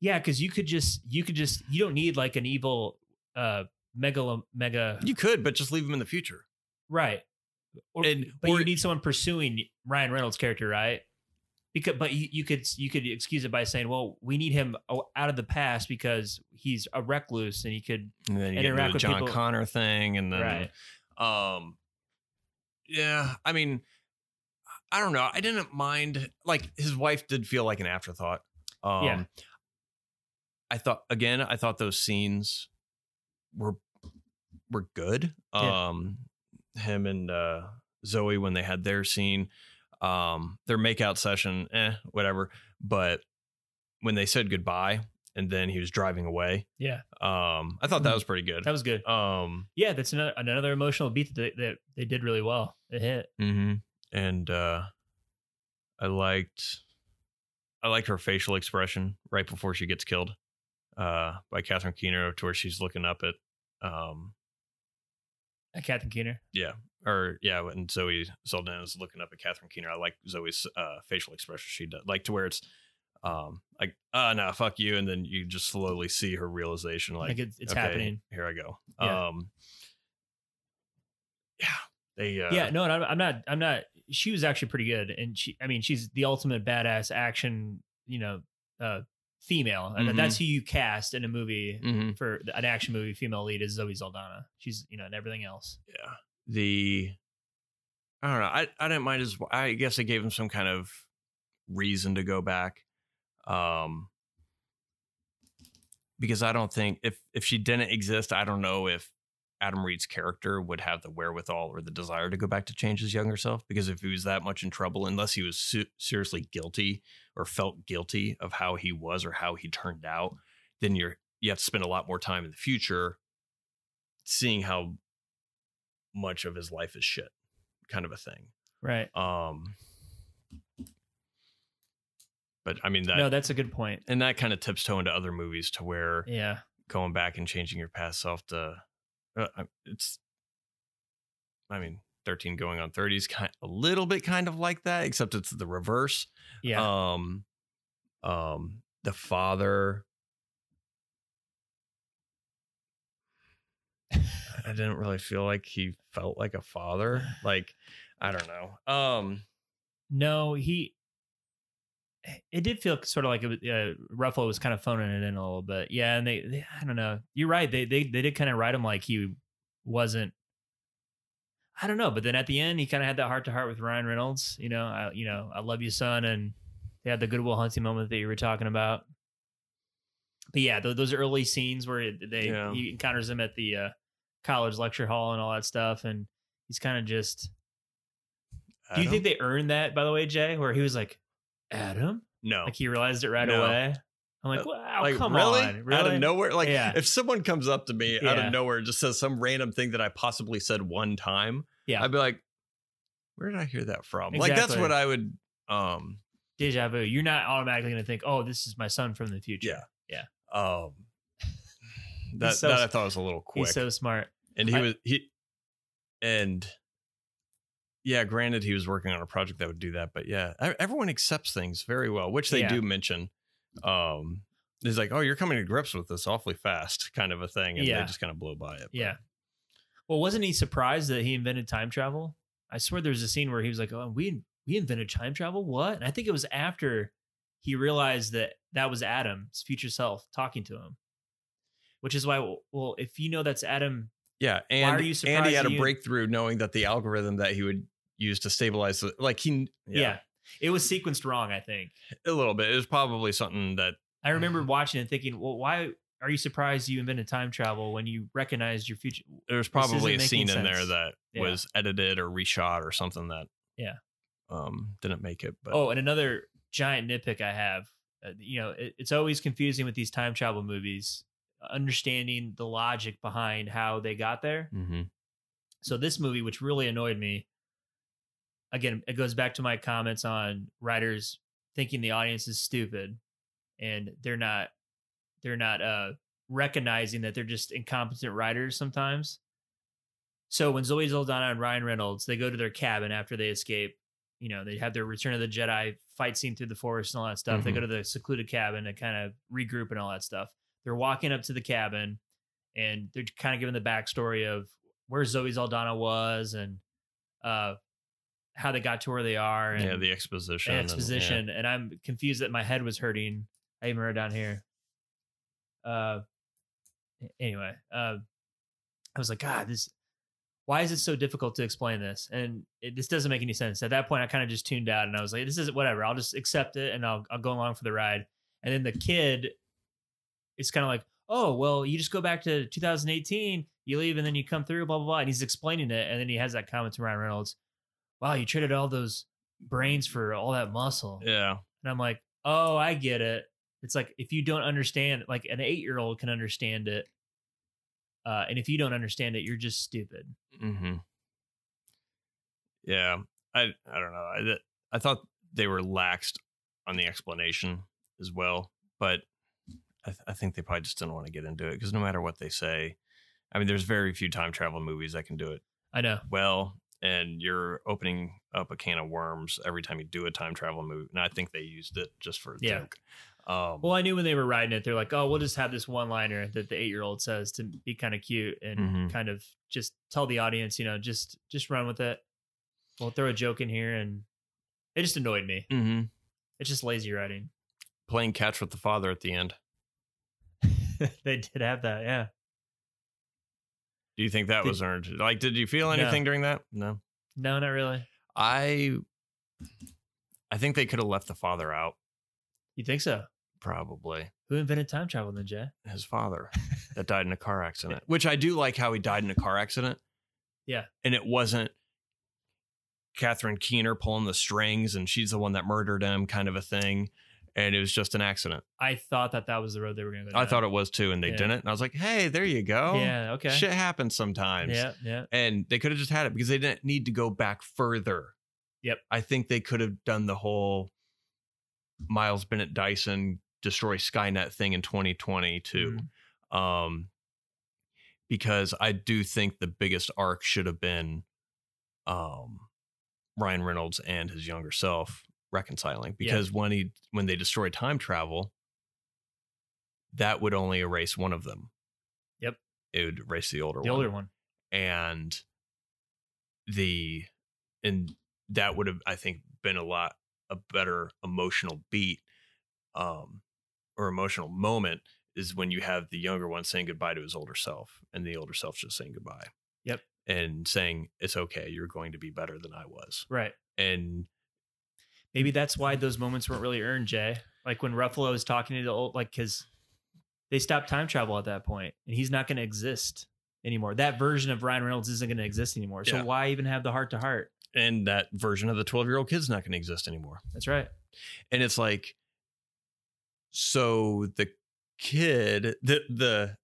yeah because you could just you could just you don't need like an evil uh mega mega You could, but just leave him in the future. right or, And- but or- you need someone pursuing Ryan Reynolds' character, right? Because, but you, you could you could excuse it by saying, well, we need him out of the past because he's a recluse and he could And then you And get interact the with John people- Connor thing, and then right. um, yeah. I mean, I don't know. I didn't mind. Like his wife did feel like an afterthought. Um, Yeah. I thought again. I thought those scenes were were good. Yeah. Um, him and uh, Zoe when they had their scene, um, their makeout session, eh, whatever. But when they said goodbye and then he was driving away, Yeah, um, I thought that was pretty good. that was good. Um, Yeah, that's another, another emotional beat that they, that they did really well. It hit. Mm-hmm. And uh, I liked, I liked her facial expression right before she gets killed, uh, by Catherine Keener, to where she's looking up at, um, Uh, Catherine Keener. Or yeah, when Zoe Saldana is looking up at Catherine Keener. I like Zoe's uh, facial expression. She does like to where it's, um, like, uh, no, fuck you, and then you just slowly see her realization, like, Like, it's, it's okay, happening. Here I go. Yeah. Um, yeah, they, uh, yeah, no, I'm, I'm not. I'm not. She was actually pretty good, and she. I mean, she's the ultimate badass action. You know, uh, female, and Mhm. that's who you cast in a movie mhm. for an action movie. Female lead is Zoe Saldana. She's you know, and everything else. yeah the i don't know i, I didn't mind as i guess it gave him some kind of reason to go back um because i don't think if if she didn't exist i don't know if adam reed's character would have the wherewithal or the desire to go back to change his younger self because if he was that much in trouble unless he was su- seriously guilty or felt guilty of how he was or how he turned out then you're you have to spend a lot more time in the future seeing how much of his life is shit kind of a thing Right. um but i mean that no, that's a good and that kind of tips toe into other movies to where Yeah. going back and changing your past self to uh, it's i mean 13 going on 30 is kind a little bit kind of like that except it's the reverse Yeah. um um the father i didn't really feel like he felt like a father like i don't know um No, he. It did feel sort of like it was, uh, Ruffalo was kind of phoning it in a little bit. Yeah, and they, they I don't know. You're right. They they they did kind of write him like he wasn't. I don't know, but then at the end, he kind of had that heart to heart with Ryan Reynolds. You know, I you know I love you, son, and they had the Good Will Hunting moment that you were talking about. But yeah, th- those early scenes where they Yeah. he encounters him at the uh, college lecture hall and all that stuff, and he's kind of just do you think they earned that, by the way, Jay? Where he was like, Adam? no Like he realized it right No. away? I'm like, Uh, wow, like come really? on. Really? out of nowhere like Yeah. if someone comes up to me out of nowhere and just says some random thing that i possibly said one time Yeah. i'd be like where did i hear that from like that's what i would um Deja vu. You're not automatically going to think, oh, this is my son from the future. Yeah. Yeah. um that, so- that i thought was a little quick He's so smart. and he I- was he and yeah granted he was working on a project that would do that but yeah everyone accepts things very well which they Yeah. do mention um he's like oh you're coming to grips with this awfully fast kind of a thing and Yeah. they just kind of blow by it but- Yeah. Well, wasn't he surprised that he invented time travel? I swear there's a scene where he was like, oh, we, we invented time travel? What? And I think it was after he realized that that was Adam's future self talking to him. Which is why, well, if you know that's Adam yeah and are you and he had a you- breakthrough knowing that the algorithm that he would use to stabilize the, like he Yeah. It was sequenced wrong, I think. a little bit it was probably something that I remember watching and thinking, well, why are you surprised you invented time travel when you recognized your future? there was probably a scene making in there that Yeah. was edited or reshot or something that Yeah. um didn't make it but Oh, and another giant nitpick I have, uh, you know, it, it's always confusing with these time travel movies, understanding the logic behind how they got there. Mhm. So this movie, which really annoyed me, again, it goes back to my comments on writers thinking the audience is stupid, and they're not, they're not uh, recognizing that they're just incompetent writers sometimes. So when Zoe Saldana and Ryan Reynolds they go to their cabin after they escape, you know, they have their Return of the Jedi fight scene through the forest and all that stuff. They Mhm. go to the secluded cabin to kind of regroup and all that stuff. They're walking up to the cabin and they're kind of giving the backstory of where Zoe Saldana was and uh, how they got to where they are and yeah the exposition and and- yeah. exposition. And, I'm confused that my head was hurting. I even wrote down here. Uh, anyway, uh, I was like, God, this. why is it so difficult to explain this? And it, this doesn't make any sense. At that point, I kind of just tuned out and I was like, this is whatever. I'll just accept it and I'll, I'll go along for the ride. And then the kid, it's kind of like, oh, well, you just go back to 2018, you leave and then you come through, blah, blah, blah. And he's explaining it. And then he has that comment to Ryan Reynolds, wow, you traded all those brains for all that muscle. Yeah. And I'm like, oh, I get it. It's like if you don't understand, like an eight year old can understand it. Uh, and if you don't understand it, you're just stupid. Mm-hmm. Yeah, I I don't know. I I thought they were laxed on the explanation as well, but I, th- I think they probably just didn't want to get into it because no matter what they say, I mean, there's very few time travel movies that can do it I know. well, and you're opening up a can of worms every time you do a time travel movie. And I think they used it just for a Yeah. joke. Um, Well, I knew when they were writing it, they're like, oh, we'll just have this one liner that the eight year old says to be kind of cute and Mhm. kind of just tell the audience, you know, just just run with it. We'll throw a joke in here, and it just annoyed me. mhm. It's just lazy writing. Playing catch with the father at the end. they did have that, yeah. Do you think that Did- was earned? Like, did you feel anything during that? No. No, not really. I I think they could have left the father out. You think so? Probably Who invented time travel then, Jay? his father that died in a car accident. Which I do like how he died in a car accident. Yeah. and it wasn't Catherine Keener pulling the strings and she's the one that murdered him, kind of a thing. And it was just an accident. I thought that that was the road they were going to go. I thought it was too, and they Yeah. didn't. And I was like, hey, there you go. Yeah. Okay. Shit happens sometimes. Yeah. Yeah. and they could have just had it because they didn't need to go back further. Yep. I think they could have done the whole Miles Bennett Dyson destroy Skynet thing in 2022. Mhm. Um, because I do think the biggest arc should have been um, Ryan Reynolds and his younger self reconciling. Because when he when they destroy time travel, that would only erase one of them. Yep. It would erase the older The one older one. and the and that would have i think been a lot a better emotional beat um or emotional moment is when you have the younger one saying goodbye to his older self and the older self just saying goodbye Yep. and saying it's okay you're going to be better than i was Right. and Maybe that's why those moments weren't really earned, Jay. Like when Ruffalo is talking to the old, like, because they stopped time travel at that point, and he's not going to exist anymore. That version of Ryan Reynolds isn't going to exist anymore. So Yeah. why even have the heart to heart? and that version of the 12 year old kid's not going to exist anymore That's right. and it's like so the kid the the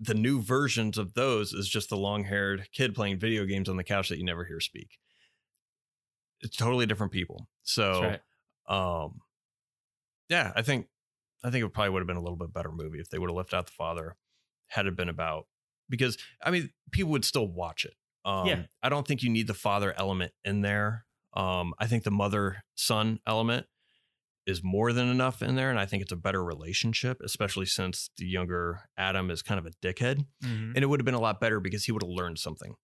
the new versions of those is just the long-haired kid playing video games on the couch that you never hear speak it's totally different people so right. um yeah i think i think it probably would have been a little bit better movie if they would have left out the father had it been about because i mean people would still watch it um Yeah. i don't think you need the father element in there um i think the mother son element is more than enough in there and i think it's a better relationship especially since the younger adam is kind of a dickhead Mhm. and it would have been a lot better because he would have learned something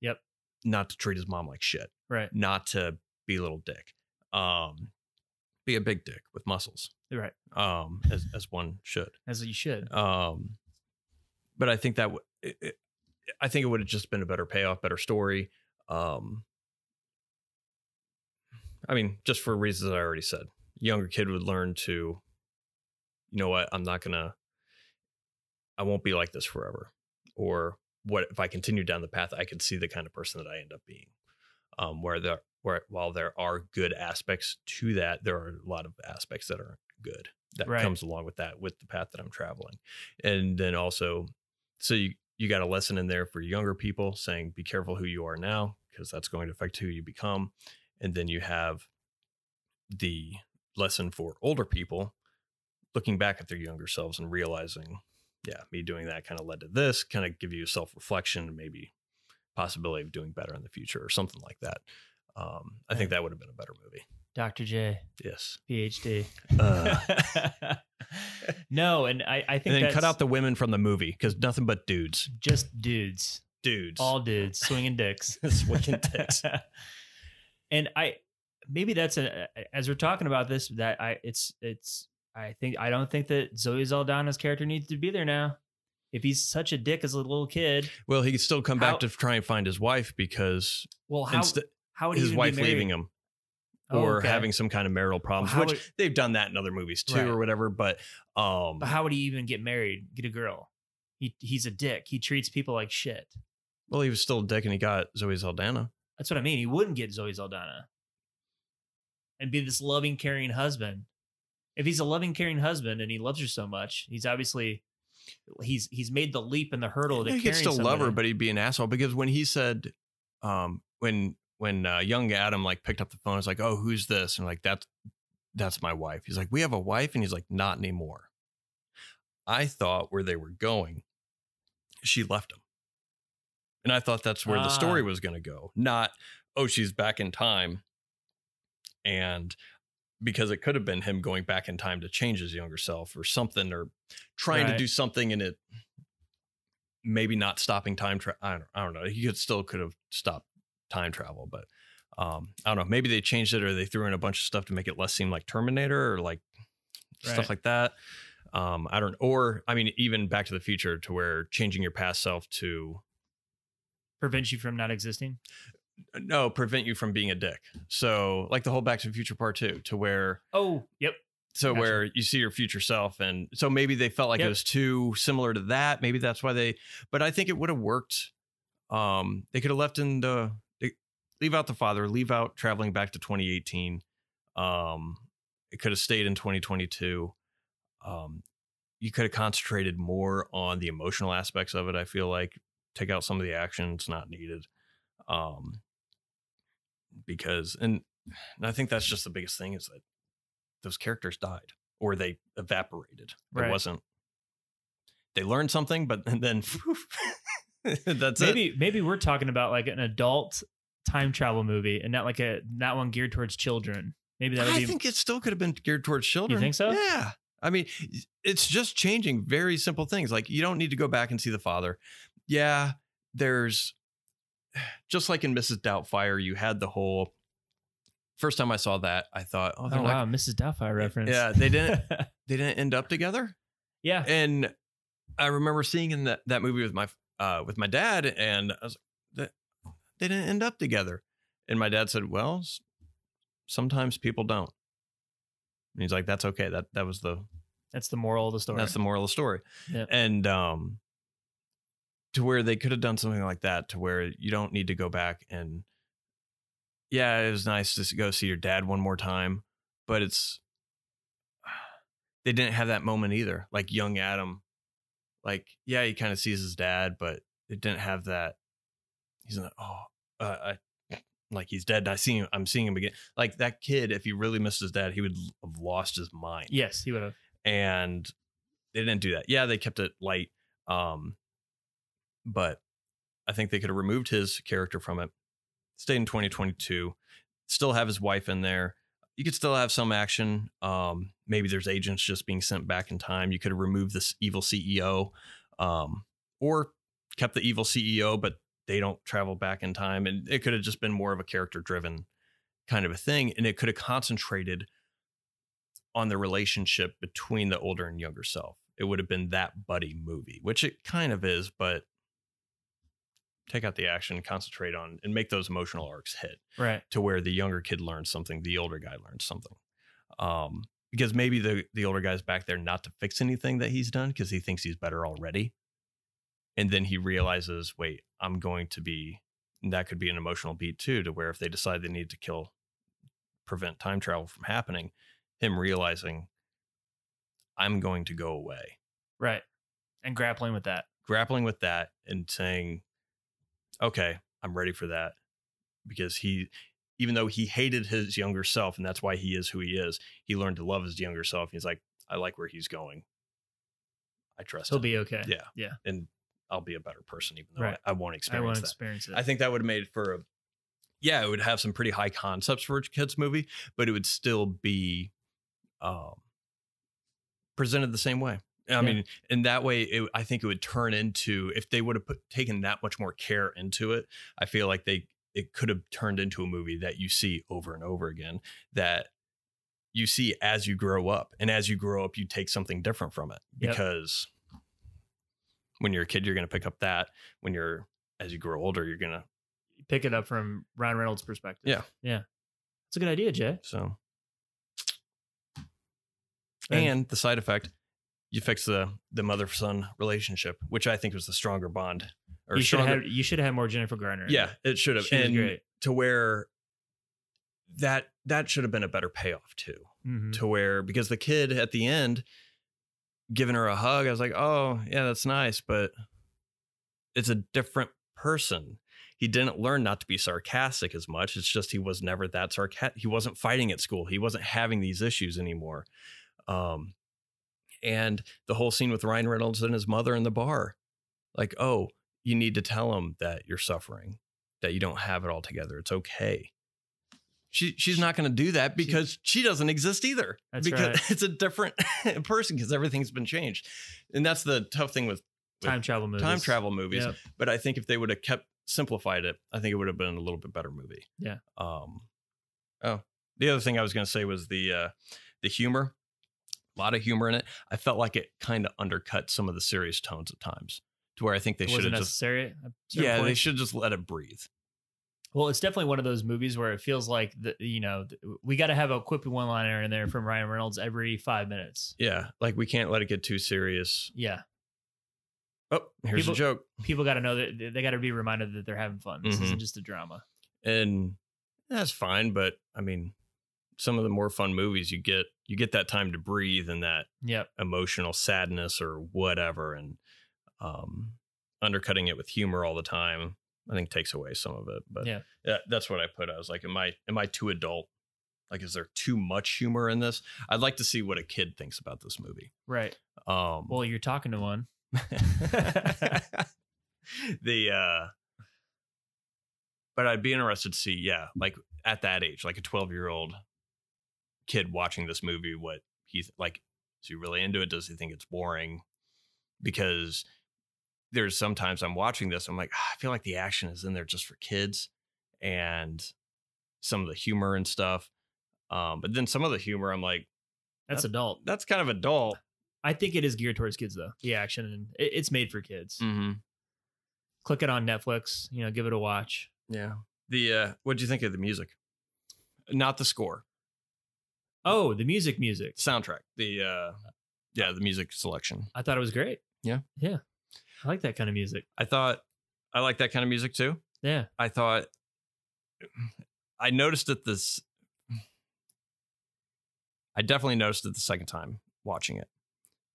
Yep. Not to treat his mom like shit Right. not to be a little dick. Um, be a big dick with muscles. Right. Um, as as one should. As you should. Um, but I think that w- it, it, I think it would have just been a better payoff, better story. Um, I mean, just for reasons I already said, younger kid would learn to, you know what, I'm not gonna, I won't be like this forever, or what if I continue down the path, I could see the kind of person that I end up being. Um, where there, where while there are good aspects to that, there are a lot of aspects that aren't good that Right. comes along with that with the path that I'm traveling, and then also, so you you got a lesson in there for younger people saying be careful who you are now because that's going to affect who you become, and then you have the lesson for older people looking back at their younger selves and realizing yeah me doing that kind of led to this kind of give you self reflection maybe possibility of doing better in the future or something like that um, i think that would have been a better movie Dr. J, yes PhD. uh, no, and I, I think and then cut out the women from the movie because nothing but dudes just dudes. dudes all dudes swinging dicks Swinging dicks. and i maybe that's a as we're talking about this that i it's it's i think i don't think that zoe saldana's character needs to be there now if he's such a dick as a little kid, Well, he could still come How- back to try and find his wife because well, how instead how would his wife leaving him Oh, or okay. having some kind of marital problems, how which would- they've done that in other movies too Right. or whatever. But um, But how would he even get married? Get a girl? He he's a dick. He treats people like shit. well, he was still a dick and he got Zoe Saldana. That's what I mean. He wouldn't get Zoe Saldana and be this loving, caring husband. If he's a loving, caring husband and he loves her so much, he's obviously he's he's made the leap and the hurdle to he could still love her, but he'd be an asshole because when he said, um, when when uh, young Adam like picked up the phone, it's like, oh, who's this? And like that's that's my wife. He's like, we have a wife, and he's like, not anymore. I thought where they were going, she left him, and I thought that's where the story Ah. was going to go. Not, oh, she's back in time, and because it could have been him going back in time to change his younger self or something, or trying to do something and it maybe not stopping time travel. I don't, I don't know. He could still could have stopped time travel, but um, I don't know. Maybe they changed it or they threw in a bunch of stuff to make it less seem like Terminator or like Right. stuff like that. Um, I don't, or I mean, even Back to the Future to where changing your past self to prevent you from not existing. No prevent you from being a dick. So like the whole Back to the Future part two, to where Oh, yep. so Gotcha. where you see your future self and so maybe they felt like it was too similar to that. Maybe that's why they but i think it would have worked. Um they could have left in the they, leave out the father leave out traveling back to 2018 um it could have stayed in 2022 um you could have concentrated more on the emotional aspects of it i feel like. Take out some of the action it's not needed um because and, and i think that's just the biggest thing is that those characters died or they evaporated. Right. wasn't. They learned something, but and then that's it. maybe maybe we're talking about like an adult time travel movie and not like a not one geared towards children. Maybe that would I be think it still could have been geared towards children. You think so? Yeah. I mean, it's just changing very simple things. Like you don't need to go back and see the father. Yeah, there's just like in Mrs. Doubtfire, you had the whole. First time I saw that, I thought, oh, Oh wow, Mrs. Doubtfire reference. Yeah, they didn't- they didn't end up together. yeah. and I remember seeing in that, that movie with my uh, with my dad, and I was that they didn't end up together. And my dad said, "Well, sometimes people don't." And he's like, "That's okay. That that was the That's the moral of the story. that's the moral of the story." And um, to where they could have done something like that, to where you don't need to go back and yeah, it was nice to go see your dad one more time, but it's they didn't have that moment either. Like young Adam, like yeah, he kind of sees his dad, but it didn't have that. He's like, oh, uh, I, like he's dead. I see him. I'm seeing him again. Like that kid, if he really missed his dad, he would have lost his mind yes, he would have. and they didn't do that. Yeah, they kept it light, um, but I think they could have removed his character from it. Stayed in 2022, still have his wife in there. You could still have some action. Um, maybe there's agents just being sent back in time. You could have removed this evil CEO, um, or kept the evil CEO, but they don't travel back in time, and it could have just been more of a character driven kind of a thing, and it could have concentrated on the relationship between the older and younger self. It would have been that buddy movie, which it kind of is, but take out the action, concentrate on and make those emotional arcs hit Right. to where the younger kid learns something, the older guy learns something. Um, because maybe the the older guy's back there not to fix anything that he's done because he thinks he's better already. And then he realizes, wait, I'm going to be and that could be an emotional beat too, to where if they decide they need to kill prevent time travel from happening, him realizing I'm going to go away. Right. And grappling with that. Grappling with that and saying, Okay, I'm ready for that. Because he even though he hated his younger self and that's why he is who he is, he learned to love his younger self. He's like, I like where he's going. I trust him. He'll him. be okay. Yeah. Yeah. and I'll be a better person, even though Right. I, I won't I experience want to that. experience it. I think that would have made for a yeah, it would have some pretty high concepts for a kids movie, but it would still be um presented the same way. I Yeah. mean, in that way, it, I think it would turn into if they would have put taken that much more care into it. I feel like they it could have turned into a movie that you see over and over again. That you see as you grow up, and as you grow up, you take something different from it Yep. because when you're a kid, you're going to pick up that. When you're as you grow older, you're going to Pick it up from Ryan Reynolds' perspective. Yeah. Yeah. It's a good idea, Jay. so. And- And the side effect, you fix the the mother son relationship, which I think was the stronger bond. Or you should have stronger, had, you should have had more Jennifer Garner. yeah, it. should have, She and great. to where that that should have been a better payoff too. Mhm. to where because the kid at the end giving her a hug, I was like, oh yeah, that's nice, but it's a different person. He didn't learn not to be sarcastic as much. It's just he was never that sarcastic. He wasn't fighting at school. He wasn't having these issues anymore. Um, and the whole scene with Ryan Reynolds and his mother in the bar, like, oh, you need to tell him that you're suffering, that you don't have it all together. It's okay. She she's not going to do that because she doesn't exist either. That's because right. it's a different person because everything's been changed, and that's the tough thing with time travel movies. time travel movies. Yep. But I think if they would have kept simplified it, I think it would have been a little bit better movie. Yeah. Um. Oh, the other thing I was going to say was the uh, the humor. A lot of humor in it. I felt like it kind of undercut some of the serious tones at times, to where I think they should have just necessary. at certain yeah they should just let it breathe. Well, it's definitely one of those movies where it feels like the, you know we got to have a quippy one liner in there from Ryan Reynolds every five minutes. Yeah, like we can't let it get too serious. Yeah, Oh, here's People- a joke. people got to know that they got to be reminded that they're having fun. This Mhm. isn't just a drama. and that's fine but i mean some of the more fun movies you get you get that time to breathe and that Yep. emotional sadness or whatever and um undercutting it with humor all the time i think takes away some of it but Yeah. yeah that's what i put i was like am i am i too adult like is there too much humor in this i'd like to see what a kid thinks about this movie Right. um Well, you're talking to one. the uh but I'd be interested to see, yeah, like at that age, like a 12 year old kid watching this movie, what he's like, is he really into it? Does he think it's boring? Because there's sometimes I'm watching this, I'm like, "Ah, I feel like the action is in there just for kids and some of the humor and stuff. Um, but then some of the humor, I'm like, That's That- adult. that's kind of adult. I think it is geared towards kids though. The action and it, it's made for kids. Mm-hmm. Click it on Netflix. You know, give it a watch. Yeah. The uh what do you think of the music? Not the score. Oh, the music, music. Soundtrack. The uh yeah, the music selection. I thought it was great. Yeah. Yeah. I like that kind of music. I thought I like that kind of music too. Yeah. I thought I noticed it this I definitely noticed it the second time watching it.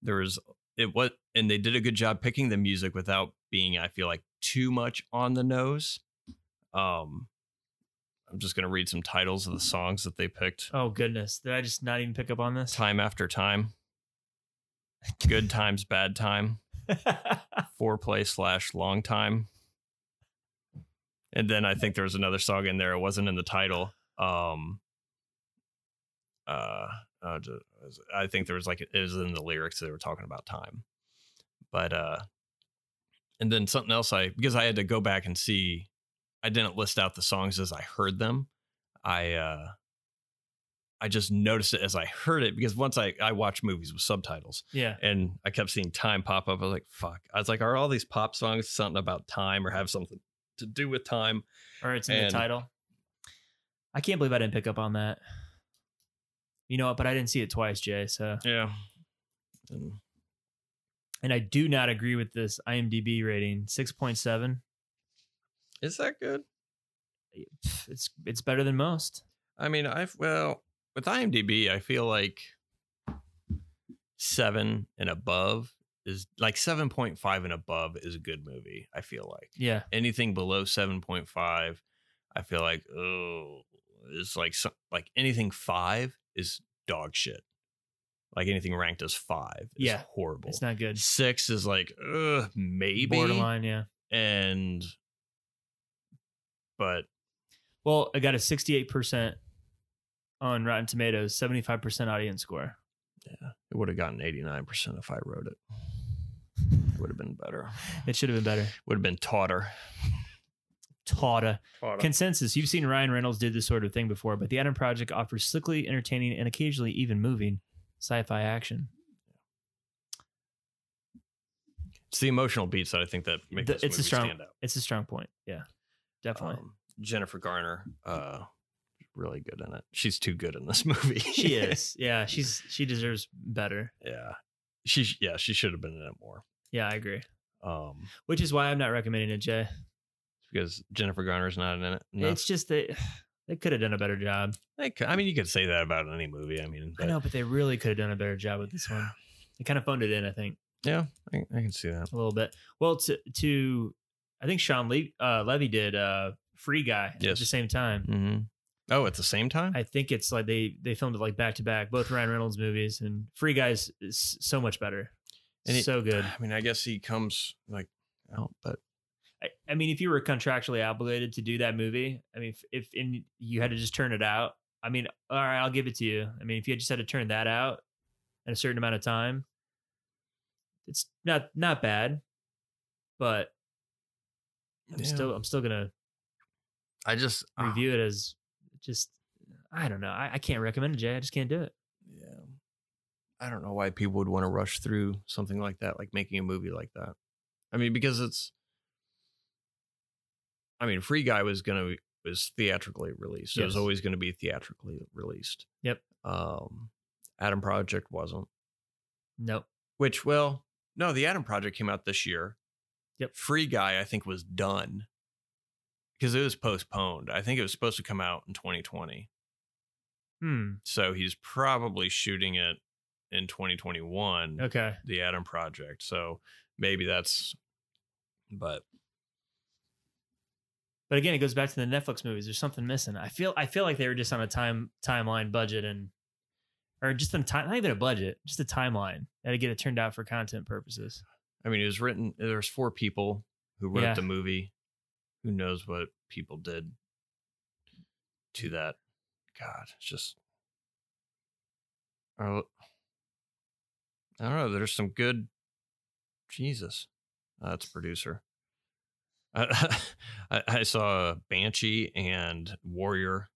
There was it what and they did a good job picking the music without being, I feel like, too much on the nose. Um I'm just gonna read some titles of the songs that they picked. Oh goodness. Did I just not even pick up on this? Time after time. Good times, bad time. Foreplay slash long time. And then I think there was another song in there. It wasn't in the title. Um, uh, uh, I think there was like it was in the lyrics. They were talking about time, but uh, and then something else. I because I had to go back and see. I didn't list out the songs as I heard them. I uh, I just noticed it as I heard it because once I I watch movies with subtitles yeah. and I kept seeing time pop up. I was like, fuck. I was like, are all these pop songs something about time or have something to do with time? Or it's in And- the title. I can't believe I didn't pick up on that. You know what? But I didn't see it twice, Jay. So, Yeah. And and I do not agree with this IMDb rating, six point seven. Is that good? It's it's better than most. I mean, I've, well, with IMDb, I feel like seven and above is like 7.5 and above is a good movie. I feel like Yeah, anything below 7.5, I feel like, oh, it's like, some, like anything five is dog shit. Like anything ranked as five is Yeah, horrible. it's not good. Six is like, ugh, maybe. Borderline, yeah. And, but Well, I got a sixty-eight percent on Rotten Tomatoes, seventy-five percent audience score. yeah, it would have gotten 89% if I wrote it. It would have been better. It should have been better. Would have been taughter. Taught Consensus. You've seen Ryan Reynolds did this sort of thing before, but the Adam Project offers slickly entertaining and occasionally even moving sci-fi action. It's the emotional beats that I think that make The- this it's a strong- stand out. It's a strong point. Yeah, definitely. Um, Jennifer Garner, uh, really good in it. She's too good in this movie. she is. Yeah, she's she deserves better. yeah, she yeah she should have been in it more. Yeah, I agree. Um, Which is why I'm not recommending it, Jay. because Jennifer Garner's not in it. It's just that they could have done a better job. They could- I mean, you could say that about any movie. I mean, I know, but they really could have done a better job with this one. They kind of phoned it in, I think, yeah, I, I can see that. a little bit. Well, to to I think Shawn Le- uh, Levy did uh, Free Guy at the same time. hmm Oh, at the same time. I think it's like they they filmed it like back to back, both Ryan Reynolds movies, and Free Guys is so much better, And it- so good. I mean, I guess he comes like out, but I, I mean, if you were contractually obligated to do that movie, I mean, if, if in, you had to just turn it out, I mean, all right, I'll give it to you. I mean, if you just had to turn that out in a certain amount of time, it's not not bad, but I'm Yeah. still I'm still gonna I just ah, review it as just I don't know. I, I can't recommend it, Jay. I just can't do it. Yeah. I don't know why people would want to rush through something like that, like making a movie like that. I mean, because it's I mean, Free Guy was gonna was theatrically released. It was always gonna be theatrically released. Yep. Um Adam Project wasn't. Nope. Which, well, no, the Adam Project came out this year. Yep. Free Guy, I think, was done because it was postponed. I think it was supposed to come out in 2020. Hmm. So he's probably shooting it in 2021, Okay. the Adam Project. So maybe that's, but But again, it goes back to the Netflix movies. There's something missing. I feel I feel like they were just on a time timeline budget and or just on time not even a budget, just a timeline. Had to get it turned out for content purposes. I mean, it was written, there's four people who wrote Yeah. the movie. Who knows what people did to that? God, it's just, I don't know. There's some good, Jesus, that's producer. I, I, I saw Banshee and Warrior,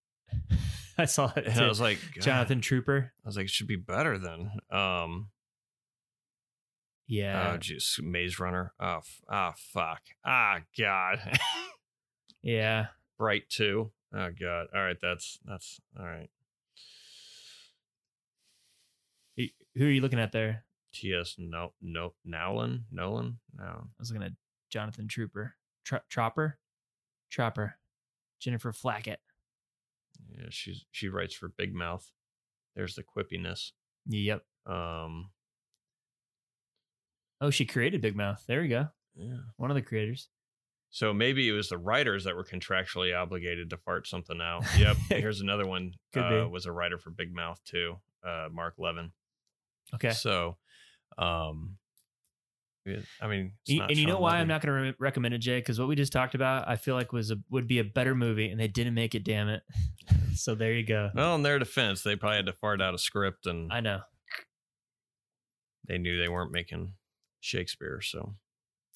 I saw it. I was like, God. Jonathan Tropper. I was like, it should be better than, um, Yeah. oh, jeez, Maze Runner. Oh, f- ah, fuck. Ah, God. yeah. Bright two. Oh god. All right, that's that's all right. Who who are you looking at there? T.S. No, no, Nowlin, Nolan, no. I was looking at Jonathan Tropper. Tro- Tropper? Tropper. Jennifer Flackett. Yeah, she's she writes for Big Mouth. There's the quippiness. Yep. Um, Oh, she created Big Mouth. There we go. yeah. One of the creators. So maybe it was the writers that were contractually obligated to fart something out. Yep. Here's another one. Could uh, be. Was a writer for Big Mouth too. Uh, Mark Levin. Okay. So, um, I mean, it's Y- not and you know why Levy. I'm not going to re- recommend it, Jay? Because what we just talked about, I feel like was a would be a better movie, and they didn't make it. Damn it! so there you go. Well, in their defense, they probably had to fart out a script and I know. they knew they weren't making Shakespeare. So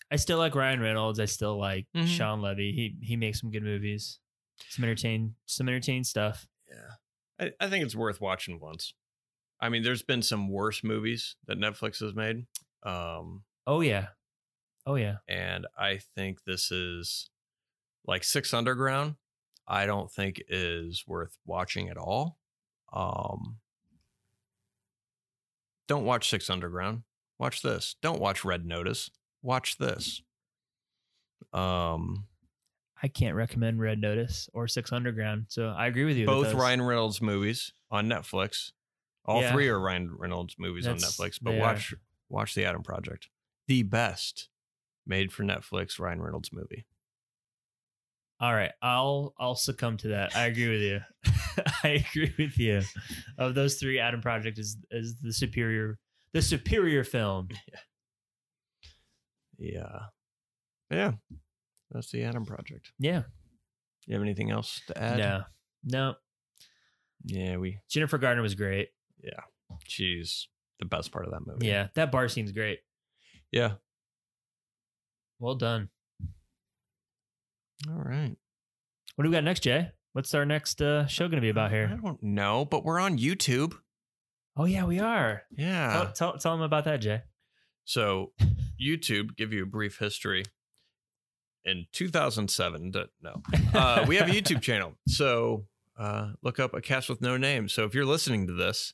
I still like Ryan Reynolds. I still like Mhm. Shawn Levy. He he makes some good movies. Some entertain some entertaining stuff. yeah, I, I think it's worth watching once. I mean, there's been some worse movies that Netflix has made, um, Oh yeah. Oh yeah. and I think this is like Six Underground. I don't think is worth watching at all. Um, don't watch Six Underground. Watch this. Don't watch Red Notice. Watch this. Um, I can't recommend Red Notice or Six Underground. So I agree with you. both those. Ryan Reynolds movies on Netflix. All Yeah. three are Ryan Reynolds movies on Netflix, but they are. watch watch The Adam Project. The best made for Netflix Ryan Reynolds movie. All right, I'll I'll succumb to that. I agree with you. I agree with you. Of those three, Adam Project is is the superior the superior film. Yeah. Yeah. That's The Adam Project. Yeah. You have anything else to add? No. No. Yeah, we Jennifer Gardner was great. Yeah. She's the best part of that movie. Yeah, that bar scene's great. Yeah. Well done. All right. What do we got next, Jay? What's our next uh, show going to be about here? I don't know, but we're on YouTube. Oh yeah, we are. Yeah. Tell, tell, tell them about that, Jay. So, YouTube, give you a brief history. In 2007, no, uh, we have a YouTube channel. So, uh, look up a cast with no name. So, if you're listening to this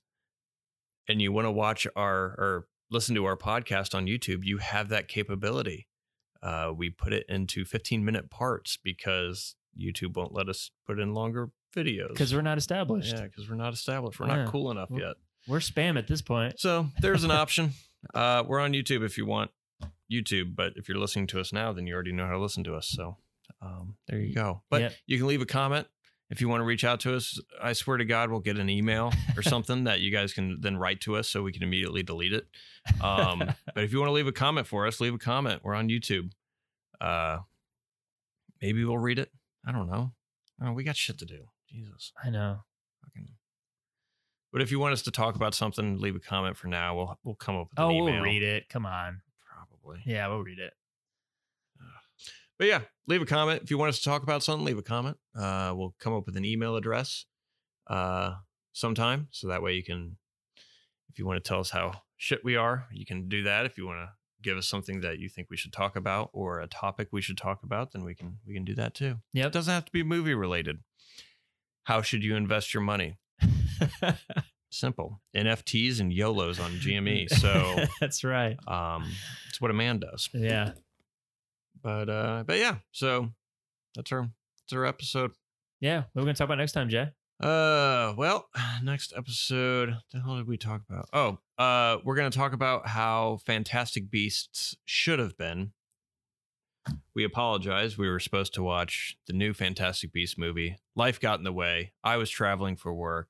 and you want to watch our or listen to our podcast on YouTube, you have that capability. Uh, we put it into 15 minute parts because YouTube won't let us put in longer videos. Because we're not established. yeah, because we're not established. We're Yeah. not cool enough yet. We're spam at this point. So there's an option. Uh, we're on YouTube if you want YouTube, but if you're listening to us now, then you already know how to listen to us. So um, there you go. But Yep. you can leave a comment if you want to reach out to us. I swear to God, we'll get an email or something that you guys can then write to us so we can immediately delete it. Um, but if you want to leave a comment for us, leave a comment. We're on YouTube. Uh, maybe we'll read it. I don't know. Oh, we got shit to do. Jesus. I know. Fucking. But if you want us to talk about something, leave a comment for now. We'll we'll come up with an Oh, email. we'll read it. Come on. Probably. Yeah, we'll read it. But yeah, leave a comment. If you want us to talk about something, leave a comment. Uh, we'll come up with an email address uh, sometime. So that way you can, if you want to tell us how shit we are, you can do that. If you want to give us something that you think we should talk about or a topic we should talk about, then we can we can do that too. Yeah, it doesn't have to be movie related. How should you invest your money? Simple. NFTs and YOLOs on GME. So that's right. um, it's what a man does. Yeah. But uh, but yeah, so that's our that's our episode. Yeah. What are we gonna talk about next time, Jay? Uh, well, next episode, the hell did we talk about? Oh, uh, we're gonna talk about how Fantastic Beasts should have been. We apologize. We were supposed to watch the new Fantastic Beast movie. Life got in the way. I was traveling for work.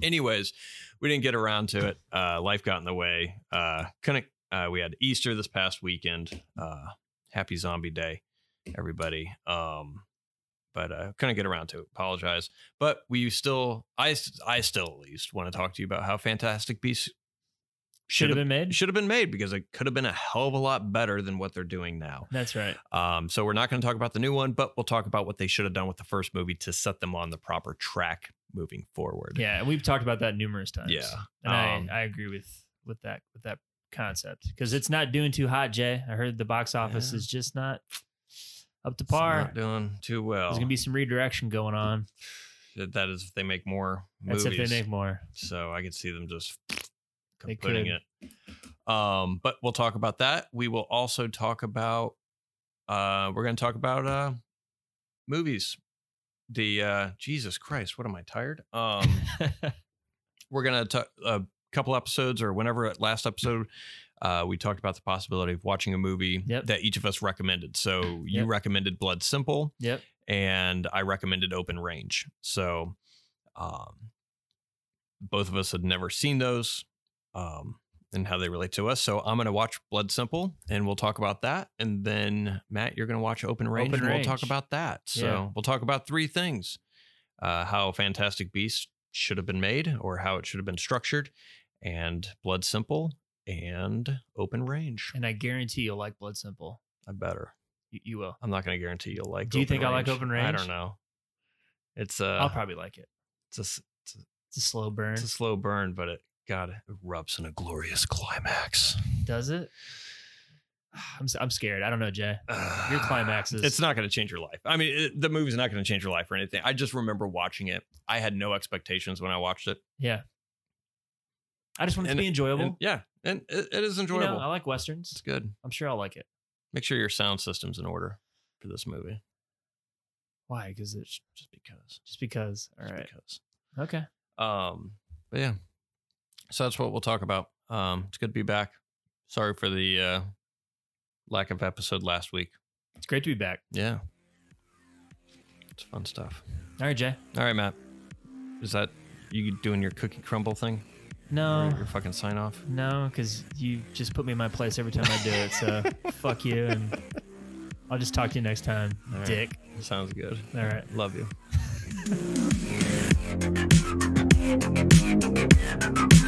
Anyways, we didn't get around to it. Uh, life got in the way. Uh, couldn't. Uh, we had Easter this past weekend. Uh, happy Zombie Day, everybody. Um, but uh, couldn't get around to it. Apologize. But we still, I, I still at least want to talk to you about how Fantastic Beasts Should have been made. should have been made because it could have been a hell of a lot better than what they're doing now. That's right. Um, so we're not going to talk about the new one, but we'll talk about what they should have done with the first movie to set them on the proper track moving forward. Yeah, and we've talked about that numerous times. Yeah. and Um, I, I agree with with that with that concept because it's not doing too hot, Jay. I heard the box office Yeah. is just not up to It's par. not doing too well. There's gonna be some redirection going on. that is if they make more That's if they make more. So I could see them just putting it. Um, but we'll talk about that. We will also talk about uh we're gonna talk about uh movies. The uh Jesus Christ, what am I tired? Um we're gonna talk a couple episodes or whenever last episode uh, we talked about the possibility of watching a movie Yep. that each of us recommended. So you Yep. recommended Blood Simple, yep. and I recommended Open Range. So, um, both of us had never seen those, um, and how they relate to us. So I'm going to watch Blood Simple, and we'll talk about that. And then Matt, you're going to watch Open Range, Open and we'll talk about that. So Yeah. we'll talk about three things: uh, how Fantastic Beasts should have been made, or how it should have been structured, and Blood Simple and Open Range. And I guarantee you'll like Blood Simple. I better. You, you will. I'm not going to guarantee you'll like. Do you Open think I like Open Range? I don't know. It's uh, I'll probably like it. it's a, it's a It's a slow burn. it's a slow burn, but it God erupts in a glorious climax. Does it? I'm I'm scared. I don't know, Jay. Your climax is- It's not going to change your life. I mean, it, the movie's not going to change your life or anything. I just remember watching it. I had no expectations when I watched it. Yeah. I just want it And- to be enjoyable. And yeah, and it, it is You know, enjoyable. I like westerns. it's good. I'm sure I'll like it. Make sure your sound system's in order for this movie. Why? Because it's Just because. just because. All Just right. Because. Okay. Um, but yeah, so that's what we'll talk about. Um, it's good to be back. Sorry for the uh, lack of episode last week. It's great to be back. Yeah. It's fun stuff. All right, Jay. All right, Matt. Is that you doing your cookie crumble thing? No. Your, your fucking sign off? No, because you just put me in my place every time I do it. So fuck you. And I'll just talk to you next time, dick. Sounds good. All right. Love you.